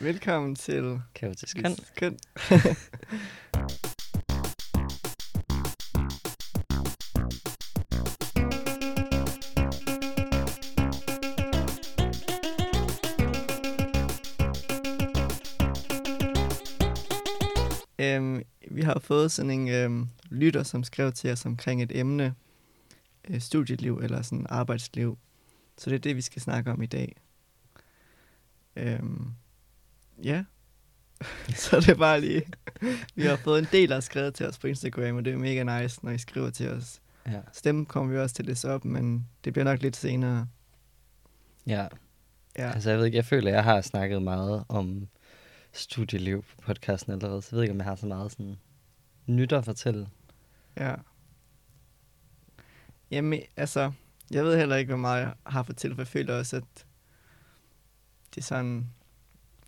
Velkommen til Kaotisk køn. køn. øhm, vi har fået sådan en øhm, lytter, som skrev til os omkring et emne, øh, studieliv eller sådan arbejdsliv. Så det er det, vi skal snakke om i dag. Øhm, ja, så det er bare lige... vi har fået en del, der har skrevet til os på Instagram, og det er mega nice, når I skriver til os. Ja. Så dem kommer vi også til at læse op, men det bliver nok lidt senere. ja. Ja, Altså, jeg ved ikke, jeg føler, jeg har snakket meget om studieliv på podcasten allerede, så jeg ved ikke, om jeg har så meget sådan nyt at fortælle. ja. Jamen, altså, jeg ved heller ikke, hvor meget jeg har fortalt, for jeg føler også, at det er sådan,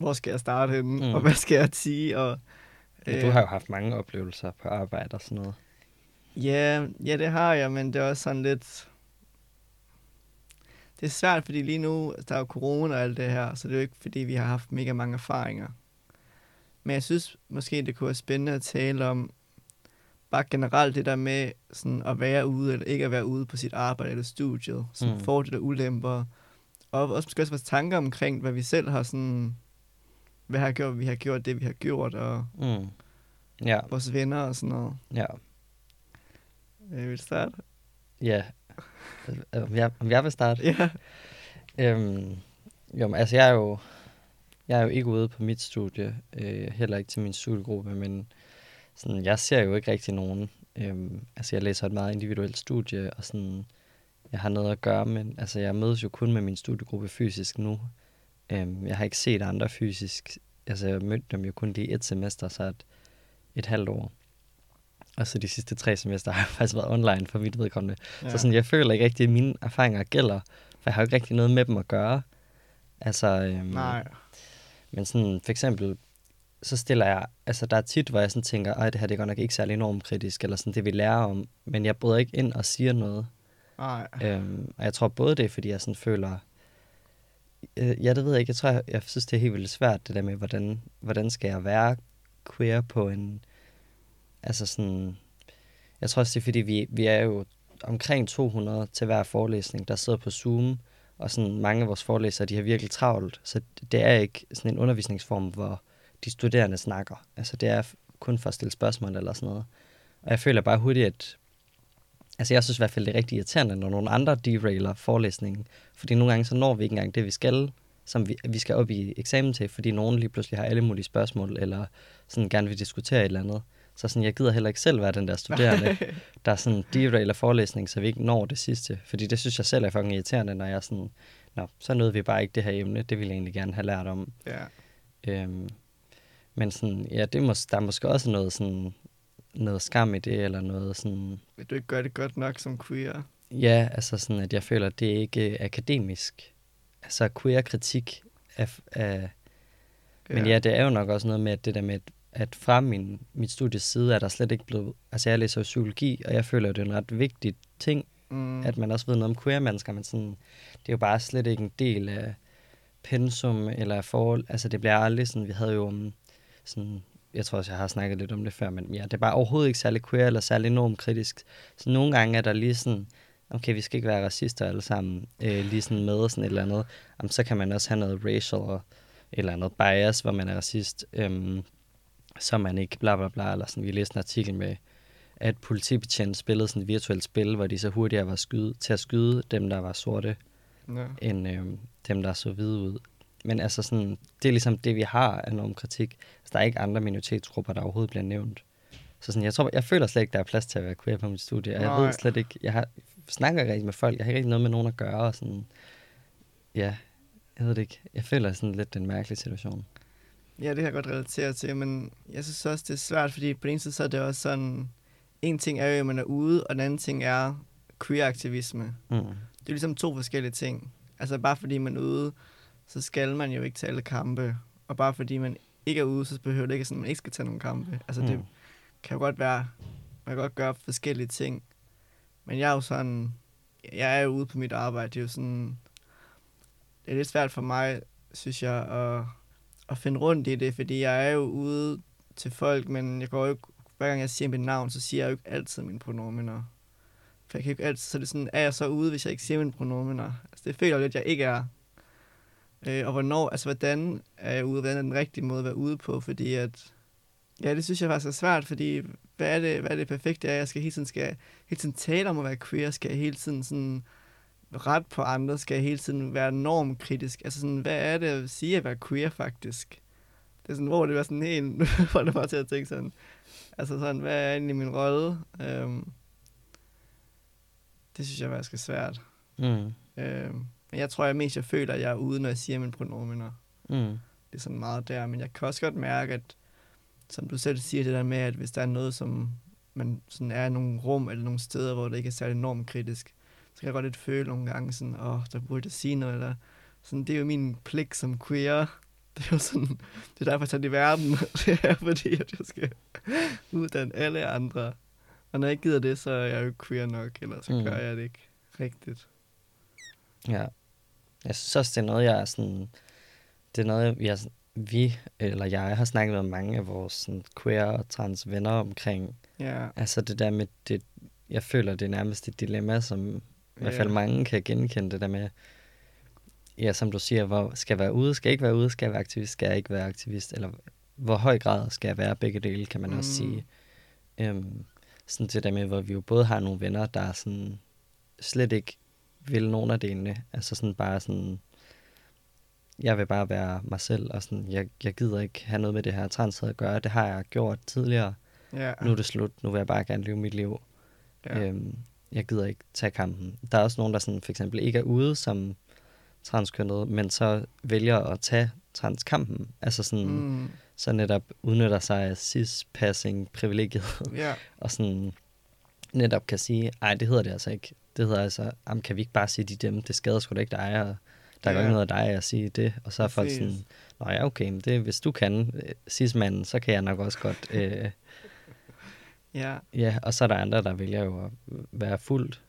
hvor skal jeg starte henne, mm. Og hvad skal jeg sige, og... Øh. Du har jo haft mange oplevelser på arbejde og sådan noget. Ja, ja, det har jeg, men det er også sådan lidt... Det er svært, fordi lige nu, der er jo corona og alt det her, så det er jo ikke, fordi vi har haft mega mange erfaringer. Men jeg synes måske, det kunne være spændende at tale om, bare generelt det der med sådan at være ude, eller ikke at være ude på sit arbejde eller studiet, mm. Mm. fordele og ulemper. Og også måske også vores tanker omkring, hvad vi selv har sådan, hvad har gjort, vi har gjort det, vi har gjort, og Mm. Ja, vores venner og sådan noget. ja, Øh, vil du starte? ja. Øh, Om jeg, om jeg vil starte? Ja. Øhm, jo, altså jeg er jo, jeg er jo ikke ude på mit studie, øh, heller ikke til min studiegruppe, men sådan, jeg ser jo ikke rigtig nogen. Øhm, altså jeg læser et meget individuelt studie, og sådan, jeg har noget at gøre, men altså jeg mødes jo kun med min studiegruppe fysisk nu. Øhm, jeg har ikke set andre fysisk. Altså jeg mødte dem jo kun lige et semester, så et, et halvt år. Og så de sidste tre semester har jeg faktisk været online for mit vedkommende. Ja. Så sådan, jeg føler ikke rigtig, at mine erfaringer gælder, for jeg har jo ikke rigtig noget med dem at gøre. Altså, øhm, Nej. men sådan, for eksempel, så stiller jeg, altså der er tit, hvor jeg sådan tænker, ej, det her det er godt nok ikke særlig normkritisk, eller sådan det, vi lærer om, men jeg bryder ikke ind og siger noget. Nej. Øhm, og jeg tror både det, er, fordi jeg sådan føler, øh, ja, det ved jeg ikke, jeg tror, jeg, jeg synes, det er helt vildt svært, det der med, hvordan, hvordan skal jeg være queer på en, altså sådan, jeg tror også, det er, fordi vi, vi er jo omkring 200 til hver forelæsning, der sidder på Zoom, og sådan mange af vores forelæsere, de har virkelig travlt, så det er ikke sådan en undervisningsform, hvor de studerende snakker. Altså det er kun for at stille spørgsmål eller sådan noget. Og jeg føler bare hurtigt, at altså jeg synes i hvert fald, det er rigtig irriterende, når nogle andre derailer forelæsningen, fordi nogle gange så når vi ikke engang det, vi skal, som vi, vi skal op i eksamen til, fordi nogen lige pludselig har alle mulige spørgsmål, eller sådan gerne vil diskutere et eller andet. Så sådan, jeg gider heller ikke selv være den der studerende, der er sådan derailer forelæsning, så vi ikke når det sidste. Fordi det synes jeg selv er fucking irriterende, når jeg sådan, nå, så nåede vi bare ikke det her emne, det ville jeg egentlig gerne have lært om. Ja. Øhm, men sådan, ja, det må, der er måske også noget sådan, noget skam i det, eller noget sådan, Vil du ikke gøre det godt nok som queer? Ja, altså sådan, at jeg føler, at det ikke er akademisk. Altså queer-kritik af, af men ja, det er jo nok også noget med, at det der med, at- fra min, mit studies side er der slet ikke blevet... Altså, jeg læser psykologi, og jeg føler, at det er en ret vigtig ting, mm, at man også ved noget om queer-mennesker, men sådan, det er jo bare slet ikke en del af pensum eller forhold. Altså, det bliver aldrig sådan... Vi havde jo um, sådan... Jeg tror også, jeg har snakket lidt om det før, men ja, det er bare overhovedet ikke særlig queer eller særlig normkritisk. Så nogle gange er der lige sådan, okay, vi skal ikke være racister alle sammen, øh, lige sådan med sådan et eller andet. Jamen, så kan man også have noget racial og eller andet bias, hvor man er racist, øhm, så man ikke bla bla bla, eller sådan. Vi læste en artikel med, at politibetjent spillede sådan et virtuelt spil, hvor de så hurtigere var skyde, til at skyde dem, der var sorte, ja. end øhm, dem, der så hvide ud. Men altså sådan, det er ligesom det, vi har af normkritik. Altså, der er ikke andre minoritetsgrupper, der overhovedet bliver nævnt. Så sådan, jeg, tror, jeg føler slet ikke, der er plads til at være queer på mit studie. Og jeg ved slet ikke, jeg har, snakker ikke rigtig med folk, jeg har ikke rigtig noget med nogen at gøre. Og sådan, ja, jeg ved det ikke. Jeg føler sådan lidt den mærkelige situation. ja, det kan jeg godt relatere til, men jeg synes også, det er svært, fordi på den ene side, så er det også sådan, en ting er jo, at man er ude, og den anden ting er queer-aktivisme. Mm. Det er ligesom to forskellige ting. Altså bare fordi man er ude, så skal man jo ikke tage alle kampe. Og bare fordi man ikke er ude, så behøver det ikke, at man ikke skal tage nogle kampe. Altså det Mm. kan jo godt være, man kan godt gøre forskellige ting. Men jeg er jo sådan, jeg er jo ude på mit arbejde, det er jo sådan, det er lidt svært for mig, synes jeg, at, at finde rundt i det, fordi jeg er jo ude til folk, men jeg går jo ikke, hver gang jeg siger mit navn, så siger jeg jo ikke altid mine pronomener. For jeg kan ikke altid, så det er sådan, er jeg så ude, hvis jeg ikke siger mine pronomener? Altså det føler jeg lidt, jeg ikke er. Øh, og hvornår, altså hvordan er jeg ude, hvordan er den rigtige måde at være ude på, fordi at, ja, det synes jeg faktisk er svært, fordi hvad er det, hvad er det perfekte er, jeg skal hele tiden, skal hele tiden tale om at være queer, skal jeg hele tiden sådan ret på andre, skal jeg hele tiden være normkritisk, altså sådan, hvad er det at sige at være queer faktisk? Det er sådan, hvor det var sådan helt, hvor det var til at tænke sådan, altså sådan, hvad er egentlig min rolle? Øhm, det synes jeg faktisk er svært. Mm. Øhm, men jeg tror, jeg mest jeg føler, at jeg er ude, når jeg siger mine pronomener. Mm. Det er sådan meget der, men jeg kan også godt mærke, at som du selv siger, det der med, at hvis der er noget, som man sådan er i nogle rum eller nogle steder, hvor det ikke er særlig enormt kritisk, så kan jeg godt lidt føle nogle gange sådan, åh, oh, der burde jeg sige noget, eller sådan, det er jo min pligt som queer. Det er jo sådan, det er derfor, jeg tager i verden. det er fordi, at jeg skal uddanne alle andre. Og når jeg ikke gider det, så er jeg jo queer nok, eller så Mm. gør jeg det ikke rigtigt. Ja. Jeg synes også, det er noget, jeg er sådan... Det er noget, har, vi eller jeg har snakket med mange af vores sådan, queer og trans venner omkring. Ja, Altså det der med, det, jeg føler, det er nærmest et dilemma, som i hvert fald mange kan genkende det der med, ja, som du siger, hvor skal jeg være ude, skal jeg ikke være ude, skal jeg være aktivist, skal jeg ikke være aktivist, eller hvor høj grad skal jeg være begge dele, kan man mm. også sige. Øhm, sådan det der med, hvor vi jo både har nogle venner, der er sådan, slet ikke vil nogen af delene, altså sådan bare sådan, jeg vil bare være mig selv, og sådan, jeg, jeg gider ikke have noget med det her transhed at gøre, det har jeg gjort tidligere, ja, nu er det slut, nu vil jeg bare gerne leve mit liv. ja. Øhm, jeg gider ikke tage kampen. Der er også nogen, der sådan for eksempel ikke er ude som transkønnet, men så vælger at tage transkampen. Altså sådan, mm. Så netop udnytter sig af cis-passing-privilegiet, ja, og sådan netop kan sige, ej, det hedder det altså ikke. Det hedder altså, jamen, kan vi ikke bare sige de dem, det skader sgu da ikke dig, og der er Ja. ja. ikke noget af dig at sige det. Og så er folk Præcis. sådan, nå ja, okay, men det, hvis du kan, øh, cis-manden, så kan jeg nok også godt... Øh, ja, Ja, og så er der andre, der vælger jo at være fuldt.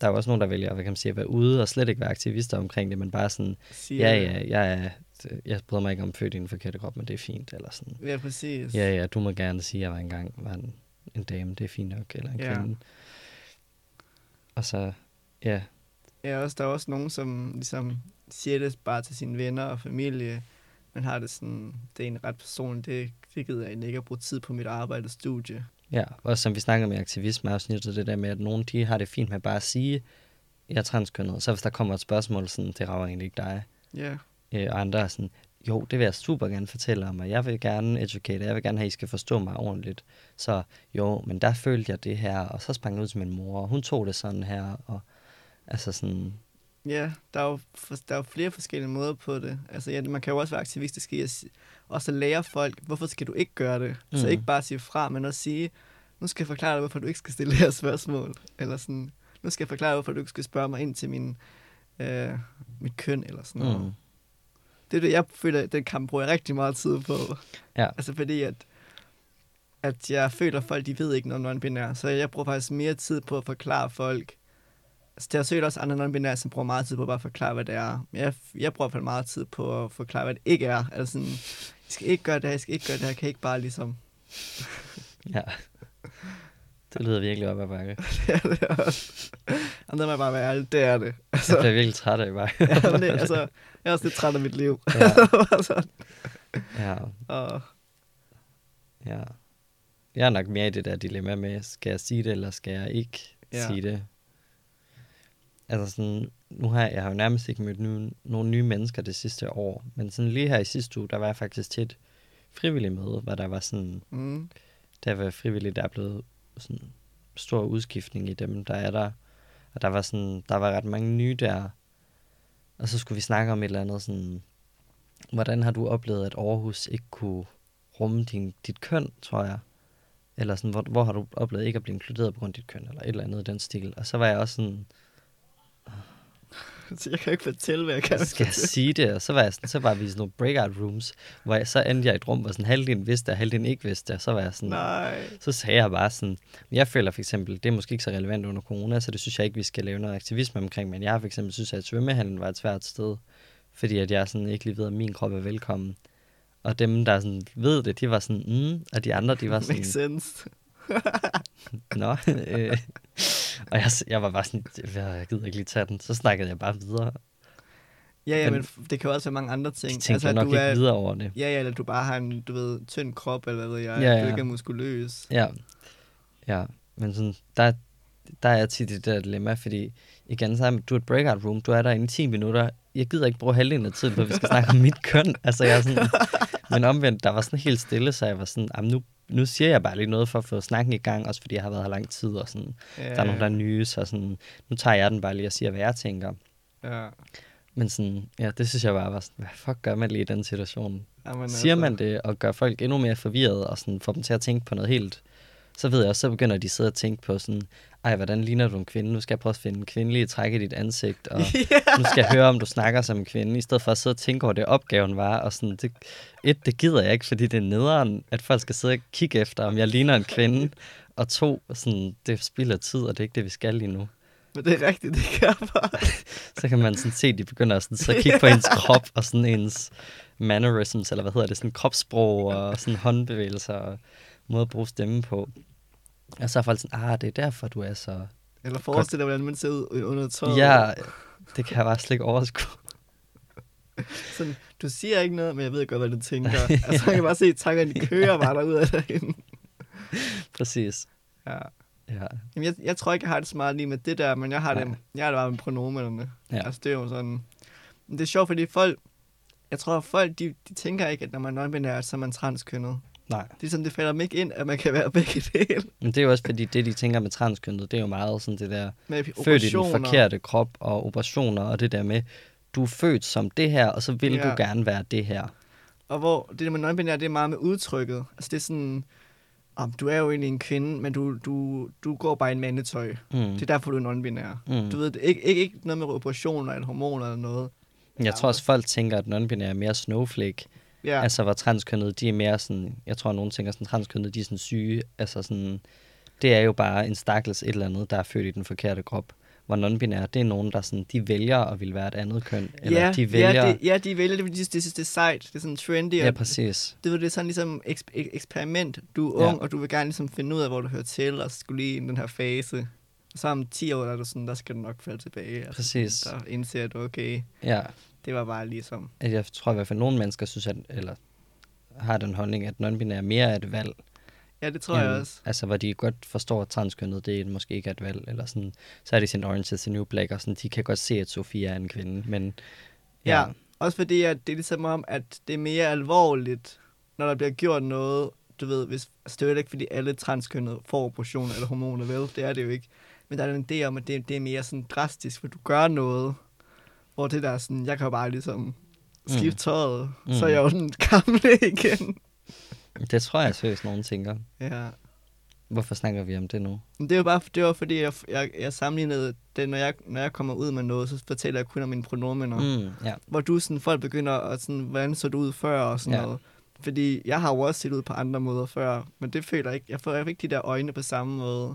Der er jo også nogen, der vælger hvad kan man sige, at være ude og slet ikke være aktivister omkring det, men bare sådan, siger ja, ja, jeg, er, jeg bryder mig ikke om født i en forkerte krop, men det er fint. Eller sådan, Ja, præcis. ja, ja, du må gerne sige, at jeg var engang var en, en dame, det er fint nok, eller en Ja. kvinde. Og så, ja, Ja, også, der er også nogen, som ligesom siger det bare til sine venner og familie, men har det sådan, det er en ret personligt, det, det gider jeg ikke at bruge tid på mit arbejde og studie. ja, og som vi snakker med aktivisme afsnittet, det der med, at nogen de har det fint med bare at sige, jeg er transkønnet. Så hvis der kommer et spørgsmål, sådan, det rager egentlig ikke dig. Ja, Øh, og andre er sådan, jo, det vil jeg super gerne fortælle om, og jeg vil gerne educate, jeg vil gerne have, at I skal forstå mig ordentligt. Så jo, men der følte jeg det her, og så sprang jeg ud til min mor, og hun tog det sådan her, og altså sådan, ja der, er jo, der er jo flere forskellige måder på det. Altså, ja, man kan jo også være aktivistisk i at også lære folk, hvorfor skal du ikke gøre det? Mm. Så ikke bare sige fra, men også sige, nu skal jeg forklare dig, hvorfor du ikke skal stille det her spørgsmål. Eller sådan, nu skal jeg forklare, hvorfor du ikke skal spørge mig ind til min, øh, mit køn, eller sådan noget. mm, Det er det, jeg føler, den kamp bruger jeg rigtig meget tid på. Ja. Altså fordi, at, at jeg føler, at folk de ved ikke noget om non-binær, så jeg bruger faktisk mere tid på at forklare folk. Altså, der er sikkert også andre non-binære, som bruger meget tid på at bare forklare, hvad det er. Jeg, jeg bruger i hvert fald meget tid på at forklare, hvad det ikke er. Altså sådan, I skal ikke gøre det her, I skal ikke gøre det her, kan I ikke bare ligesom... ja. Det lyder virkelig op ad bakke. det er det også. Og der må jeg bare være ærlig, det er det. Jeg Altså, bliver virkelig træt af bare. ja, men det, altså, jeg er også lidt træt af mit liv. Ja. Ja, og, ja. Jeg er nok mere i det der dilemma med, skal jeg sige det, eller skal jeg ikke ja. sige det? Altså sådan, nu har jeg, jeg har jo nærmest ikke mødt nye, nogle nye mennesker det sidste år, men sådan lige her i sidste uge, der var jeg faktisk til et frivilligt møde, hvor der var sådan, mm, der var frivilligt, der er blevet sådan stor udskiftning i dem, der er der. Og der var sådan, der var ret mange nye der. Og så skulle vi snakke om et eller andet sådan, hvordan har du oplevet, at Aarhus ikke kunne rumme din, dit køn, tror jeg? Eller sådan, hvor, hvor har du oplevet ikke at blive inkluderet på grund af dit køn, eller et eller andet i den stil. Og så var jeg også sådan, så jeg kan ikke fortælle, hvad jeg kan. skal jeg sige det? Og så var, jeg sådan, så var vi i sådan nogle breakout rooms, hvor jeg, så endte jeg i et rum, hvor sådan halvdelen vidste, og halvdelen ikke vidste. Og så var jeg sådan, Nej. så sagde jeg bare sådan, jeg føler for eksempel, det er måske ikke så relevant under corona, så det synes jeg ikke, vi skal lave noget aktivisme omkring, men jeg har for eksempel synes, at svømmehallen var et svært sted, fordi at jeg sådan ikke lige ved, at min krop er velkommen. og dem, der sådan ved det, de var sådan, mm, og de andre, de var sådan, Makes sense. nå. Øh. Og jeg, jeg var bare sådan, jeg gider ikke lige tage den. Så snakkede jeg bare videre. Ja, ja, men, Men- det kan jo også være mange andre ting. De tænkte altså, nok du ikke er, videre over det. Ja, ja, eller du bare har en, du ved, tynd krop, eller hvad ved jeg, Ja, du ja. ikke er muskuløs. Ja, ja. men sådan, der, der er jeg tit i det der dilemma, fordi igen, så er du et breakout room, du er der i 10 minutter, jeg gider ikke bruge halvdelen af tiden på, at vi skal snakke om mit køn. Altså, jeg er sådan, men omvendt, der var sådan helt stille, så jeg var sådan, "Jamen, nu, nu siger jeg bare lige noget for at få snakken i gang, også fordi jeg har været her lang tid, og sådan, Ja, der er nogen, der er nye, så sådan, nu tager jeg den bare lige og siger, hvad jeg tænker. Ja. Men sådan, ja, det synes jeg bare var sådan, hvad fuck gør man lige i den situation? Jamen, Siger altså, man det og gør folk endnu mere forvirret og sådan får dem til at tænke på noget helt, så ved jeg også, så begynder de at sidde og tænke på sådan, ej, hvordan ligner du en kvinde? Nu skal jeg prøve at finde kvindelige træk i dit ansigt, og nu skal jeg høre, om du snakker som en kvinde, i stedet for at sidde og tænke over det, opgaven var. Og sådan, det, et, det gider jeg ikke, fordi det er nederen, at folk skal sidde og kigge efter, om jeg ligner en kvinde. Og to, sådan, det spilder tid, og det er ikke det, vi skal lige nu. Men det er rigtigt, det gør bare. Så kan man sådan se, at de begynder at sådan, så kigge på ens krop og sådan ens mannerisms, eller hvad hedder det, sådan kropssprog og sådan håndbevægelser og måde at bruge stemme på. Og så er folk sådan, ah, det er derfor, du er så... Eller forestil dig, hvordan man ser ud under tøjet. Ja, det kan jeg bare slet ikke overskue. Sådan, du siger ikke noget, men jeg ved godt, hvad du tænker. altså, man kan bare se, at tankerne de kører bare derud af derinde. Præcis. Ja. Ja. Jamen, jeg, jeg tror ikke, jeg har det så meget lige med det der, men jeg har, det, jeg har det bare med pronomenerne. Ja. Altså, det er jo sådan... Men det er sjovt, fordi folk... Jeg tror, at folk, de, de tænker ikke, at når man er non-binær, så er man transkønnet. Nej. Det er sådan, det falder dem ikke ind, at man kan være begge dele. Men det er jo også fordi, det de tænker med transkønnet, det er jo meget sådan det der, Med født i den forkerte krop og operationer, og det der med, du er født som det her, og så vil Ja. du gerne være det her. Og hvor det der med non-binær, det er meget med udtrykket. Altså, det er sådan... Om du er jo egentlig en kvinde, men du, du, du går bare i en mandetøj. Mm. Det er derfor, du er non-binær. Mm. Du ved, ikke, ikke, ikke noget med operationer eller hormoner eller noget. Jeg tror også, folk tænker, at non-binære er mere snowflake. Ja, Ja. Altså, hvor transkønnede, de er mere sådan... Jeg tror, nogen tænker sådan, transkønnede, de er sådan syge. Altså sådan... Det er jo bare en stakkels et eller andet, der er født i den forkerte krop. Hvor non-binære, det er nogen, der sådan... De vælger at ville være et andet køn. Eller ja, de vælger... ja, det, ja, de vælger det, fordi de synes, det er sejt. Det er sådan trendy. ja, præcis. det, det er sådan ligesom eks- ek- eksperiment. Du er Ja. ung, og du vil gerne ligesom finde ud af, hvor du hører til, og skulle lige i den her fase. Og så om 10 år, der er du sådan, der skal du nok falde tilbage. Altså, Præcis. Der indser du, okay, Ja. Det var bare ligesom... At Jeg tror i hvert fald, at nogle mennesker synes, at, eller har den holdning, at non-binære er mere et valg. Ja, det tror jeg end- også. Altså, hvor de godt forstår, at transkønnet, det er måske ikke er et valg. Eller sådan, så er det sin Orange is the New Black, og sådan, de kan godt se, at Sofia er en kvinde. Men Ja, også fordi, at det er ligesom om, at det er mere alvorligt, når der bliver gjort noget, du ved, hvis, altså det er jo ikke, fordi alle transkønnede får operationer eller hormoner, vel? Det er det jo ikke. Men der er en idé om, at det, det er mere sådan drastisk, for du gør noget, hvor det der er sådan, jeg kan jo bare ligesom skifte tøjet, mm. så er Mm. jeg jo den gamle igen. det tror jeg seriøst, nogen tænker. Ja. Hvorfor snakker vi om det nu? Det er jo bare, det var fordi, jeg, jeg, jeg sammenlignede det, når jeg, når jeg kommer ud med noget, så fortæller jeg kun om mine pronomener. Mm. Mm, ja. Hvor du sådan, folk begynder at sådan, hvordan så du ud før og sådan ja. noget. Fordi jeg har jo også set ud på andre måder før, men det føler jeg ikke. Jeg får ikke de der øjne på samme måde.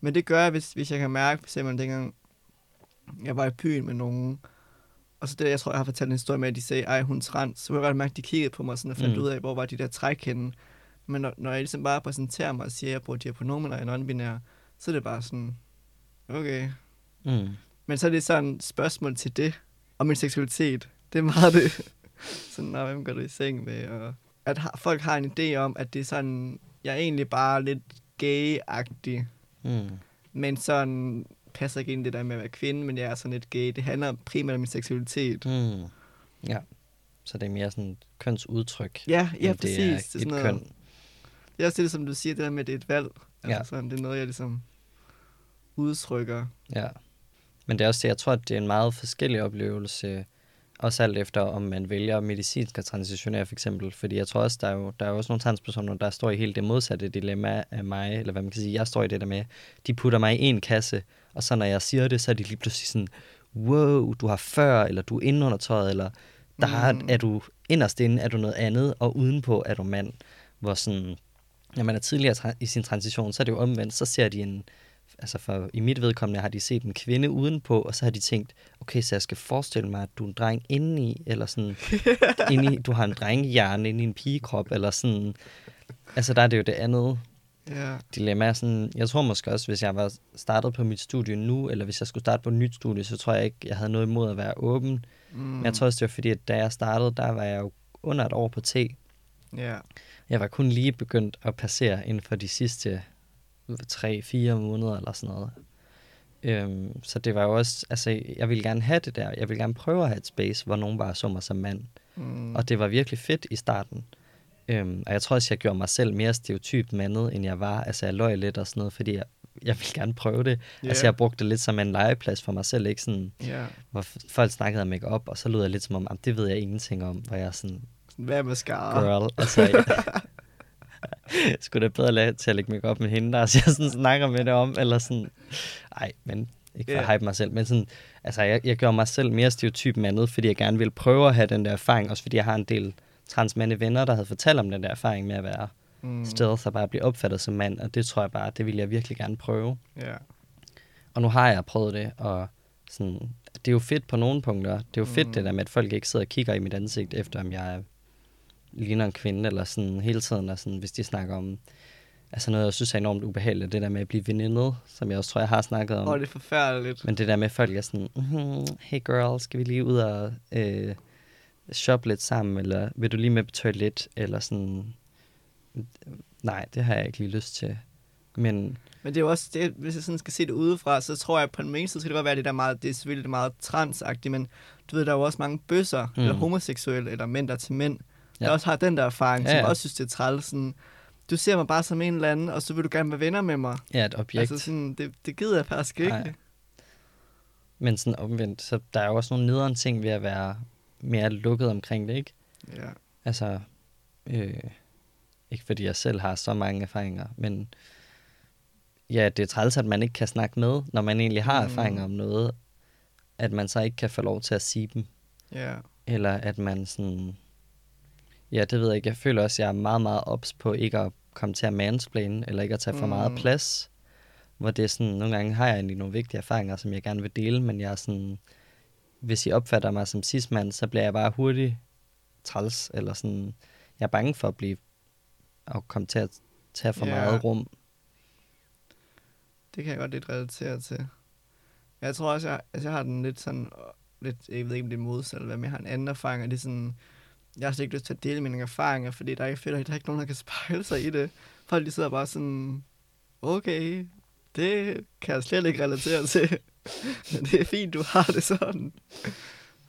Men det gør jeg, hvis, hvis jeg kan mærke, for eksempel dengang jeg var i byen med nogen, og så det, jeg tror, jeg har fortalt en historie med, at de sagde, ej, hun er trans. Så kunne jeg godt mærke, at de kiggede på mig sådan, og fandt Mm. ud af, hvor var de der træk henne. Men når, når jeg ligesom bare præsenterer mig og siger, at jeg bruger de her pronomener i non-binær, så er det bare sådan, okay. Mm. Men så er det sådan et spørgsmål til det, om min seksualitet. Det er meget det. sådan, Nå, hvem går du i seng med? Og at har, folk har en idé om, at det er sådan, jeg er egentlig bare lidt gay-agtig, Mm. men sådan passer ikke ind i det der med at være kvinde, men jeg er sådan lidt gay. Det handler primært om min seksualitet. Mm. Ja. Så det er mere sådan et kønsudtryk. Ja, ja, end præcis. Det er Det er, sådan noget, køn. det er også det, som du siger, det der med, at det er et valg. Altså, Ja. sådan, det er noget, jeg ligesom udtrykker. Ja. Men det er også det, jeg tror, at det er en meget forskellig oplevelse, også alt efter, om man vælger medicinsk at transitionere for eksempel. Fordi jeg tror også, der er jo, der er jo også nogle transpersoner, der står i helt det modsatte dilemma af mig, eller hvad man kan sige, jeg står i det der med, de putter mig i en kasse, og så når jeg siger det, så er de lige pludselig sådan, wow, du har før, eller du er inde under tøjet, eller der Mm. er du inderst inde, er du noget andet, og udenpå er du mand. Hvor sådan, når man er tidligere i sin transition, så er det jo omvendt, så ser de en altså for, i mit vedkommende har de set en kvinde udenpå, og så har de tænkt, okay, så jeg skal forestille mig, at du er en dreng indeni, eller sådan, indeni, du har en drenghjerne inde i en pigekrop, eller sådan, altså der er det jo det andet Ja. dilemma. Sådan, jeg tror måske også, hvis jeg var startet på mit studie nu, eller hvis jeg skulle starte på et nyt studie, så tror jeg ikke, jeg havde noget imod at være åben. Mm. Men jeg tror også, det var fordi, at da jeg startede, der var jeg jo under et år på T. Ja. Jeg var kun lige begyndt at passere inden for de sidste 3-4 måneder eller sådan noget. Øhm, så det var jo også, altså jeg ville gerne have det der, jeg ville gerne prøve at have et space, hvor nogen bare så mig som mand. Mm. Og det var virkelig fedt i starten. Øhm, og jeg tror også, jeg gjorde mig selv mere stereotyp mandet, end jeg var. Altså jeg løg lidt og sådan noget, fordi jeg, jeg ville gerne prøve det. Ja. Altså jeg brugte det lidt som en legeplads for mig selv, ikke sådan, Ja. hvor folk snakkede om make og så lød jeg lidt som om, "Jamen, det ved jeg ingenting om, hvor jeg er sådan, Hvad med skar? girl. Altså, jeg, skulle da bedre lade til at lægge make op med hende, der så jeg sådan snakker med det om, eller sådan, ej, men ikke for at hype mig selv, men sådan, altså jeg, jeg gjorde mig selv mere stereotyp mandet, fordi jeg gerne ville prøve at have den der erfaring, også fordi jeg har en del transmande venner, der havde fortalt om den der erfaring med at være Mm. stealth og bare blive opfattet som mand, og det tror jeg bare, det ville jeg virkelig gerne prøve. Ja. Og nu har jeg prøvet det, og sådan, det er jo fedt på nogle punkter. Det er jo fedt Mm. det der med, at folk ikke sidder og kigger i mit ansigt, efter om jeg er- ligner en kvinde, eller sådan hele tiden, og sådan, hvis de snakker om, altså noget, jeg synes er enormt ubehageligt, det der med at blive venindet, som jeg også tror, jeg har snakket om. Åh, det er forfærdeligt. Men det der med, at folk er sådan, mm, hey girl, skal vi lige ud og øh, shoppe lidt sammen, eller vil du lige med på toilet, eller sådan, nej, det har jeg ikke lige lyst til. Men Men det er jo også, det, hvis jeg sådan skal se det udefra, så tror jeg på den ene side, skal det godt være, det der meget, det er selvfølgelig meget transagtigt, men du ved, der er jo også mange bøsser, mm. eller homoseksuelle, eller mænd, der er til mænd, ja. Der også har den der erfaring, ja, Ja, ja. som ja. også synes, det er træls. Sådan, du ser mig bare som en eller anden, og så vil du gerne være venner med mig. ja, et objekt. Altså sådan, det, det gider jeg faktisk ikke. Nej. Men sådan omvendt, så der er jo også nogle nederen ting ved at være mere lukket omkring det, ikke? Ja. Altså, øh, ikke fordi jeg selv har så mange erfaringer, men ja, det er træls, at man ikke kan snakke med, når man egentlig har Mm. erfaringer om noget, at man så ikke kan få lov til at sige dem, ja. eller at man sådan, ja, det ved jeg ikke, jeg føler også, at jeg er meget, meget ops på ikke at komme til at mansplane, eller ikke at tage for meget Mm. plads, hvor det er sådan, nogle gange har jeg egentlig nogle vigtige erfaringer, som jeg gerne vil dele, men jeg er sådan, hvis I opfatter mig som cis-mand, så bliver jeg bare hurtigt træls, eller sådan, jeg er bange for at blive, at komme til at tage for Ja. meget rum. Det kan jeg godt lidt relatere til. Jeg tror også, jeg, altså jeg har den lidt sådan, lidt, jeg ved ikke, om det er modsat, eller hvad, men jeg har en anden erfaring, og det er sådan, jeg har slet ikke lyst til at dele mine erfaringer, fordi der er ikke fedt, der er ikke nogen, der kan spejle sig i det. Folk de sidder bare sådan, okay, det kan jeg slet ikke relatere til. Men det er fint, du har det sådan.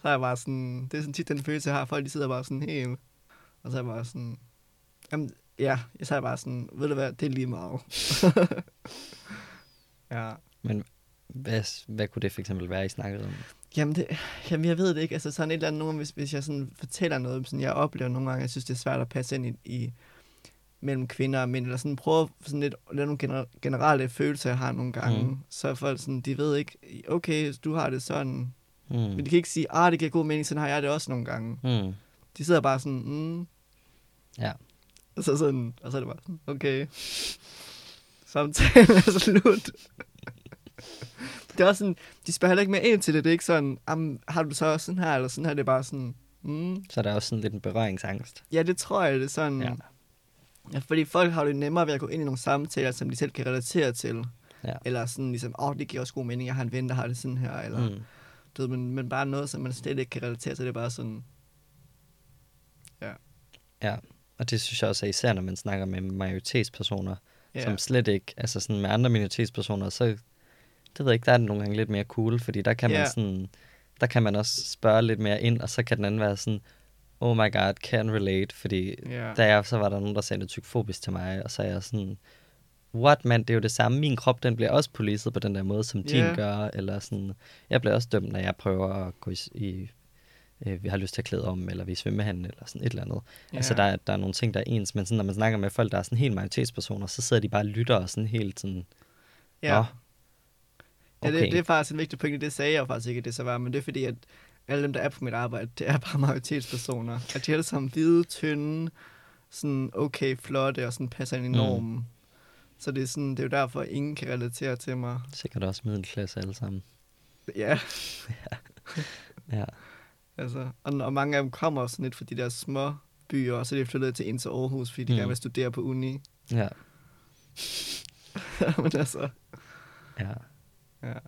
Så er jeg bare sådan, det er sådan tit den følelse, jeg har. Folk de sidder bare sådan helt, og så er jeg bare sådan, jamen, ja, jeg så er jeg bare sådan, ved du hvad, det er lige meget. ja. Men Hvad, hvad kunne det for eksempel være, I snakkede om? Jamen, det, jamen, jeg ved det ikke. Altså sådan et eller andet, nogle, hvis, hvis jeg sådan fortæller noget, sådan jeg oplever nogle gange, jeg synes, det er svært at passe ind i, i mellem kvinder og mænd, eller sådan prøve sådan lidt, lidt nogle gener, generelle følelser, jeg har nogle gange. Mm. Mm. Så er folk sådan, de ved ikke, okay, du har det sådan. Mm. Men de kan ikke sige, ah, det giver god mening, sådan har jeg det også nogle gange. Hmm. De sidder bare sådan, mm. Ja. Og så, sådan, og så er det bare sådan, okay. Samtalen er slut. det er også sådan, de spørger heller ikke mere ind til det. Det er ikke sådan, "Am, har du så også sådan her, eller sådan her. Det er bare sådan, mm. Så er der også sådan lidt en berøringsangst. Ja, det tror jeg, det er sådan. Ja. Ja. ja. fordi folk har det nemmere ved at gå ind i nogle samtaler, som de selv kan relatere til. Ja. Eller sådan ligesom, åh, oh, det giver også god mening, jeg har en ven, der har det sådan her. Eller, mm. Du ved, men, men bare noget, som man slet ikke kan relatere til, det er bare sådan, Ja, og det synes jeg også er især, når man snakker med majoritetspersoner, ja. som slet ikke, altså sådan med andre minoritetspersoner, så det ved jeg ikke, der er det nogle gange lidt mere cool, fordi der kan man Ja. sådan, der kan man også spørge lidt mere ind, og så kan den anden være sådan, oh my god, can relate, fordi ja. da jeg, så var der nogen, der sagde noget tykfobisk til mig, og så er jeg sådan, what man, det er jo det samme, min krop, den bliver også policet på den der måde, som din Ja. gør, eller sådan, jeg bliver også dømt, når jeg prøver at gå i, i øh, vi har lyst til at klæde om, eller vi er i svømmehallen, eller sådan et eller andet. Ja. Altså, der, er- der er nogle ting, der er ens, men sådan, når man snakker med folk, der er sådan helt majoritetspersoner, så sidder de bare og lytter og sådan helt sådan, ja. Ja, okay. det, det er faktisk en vigtig pointe. Det sagde jeg jo faktisk ikke, at det så var, men det er fordi, at alle dem, der er på mit arbejde, det er bare majoritetspersoner. At de er alle sammen hvide, tynde, sådan okay, flotte og sådan passer ind i Mm. normen. Så det er, sådan, det er jo derfor, at ingen kan relatere til mig. Sikkert også middelklasse alle sammen. Ja, Ja. altså. Og, og mange af dem kommer sådan lidt fra de der små byer, og så er de flyttet til ind til Aarhus, fordi de Mm. gerne vil studere på uni. Ja. Men altså, Ja ja.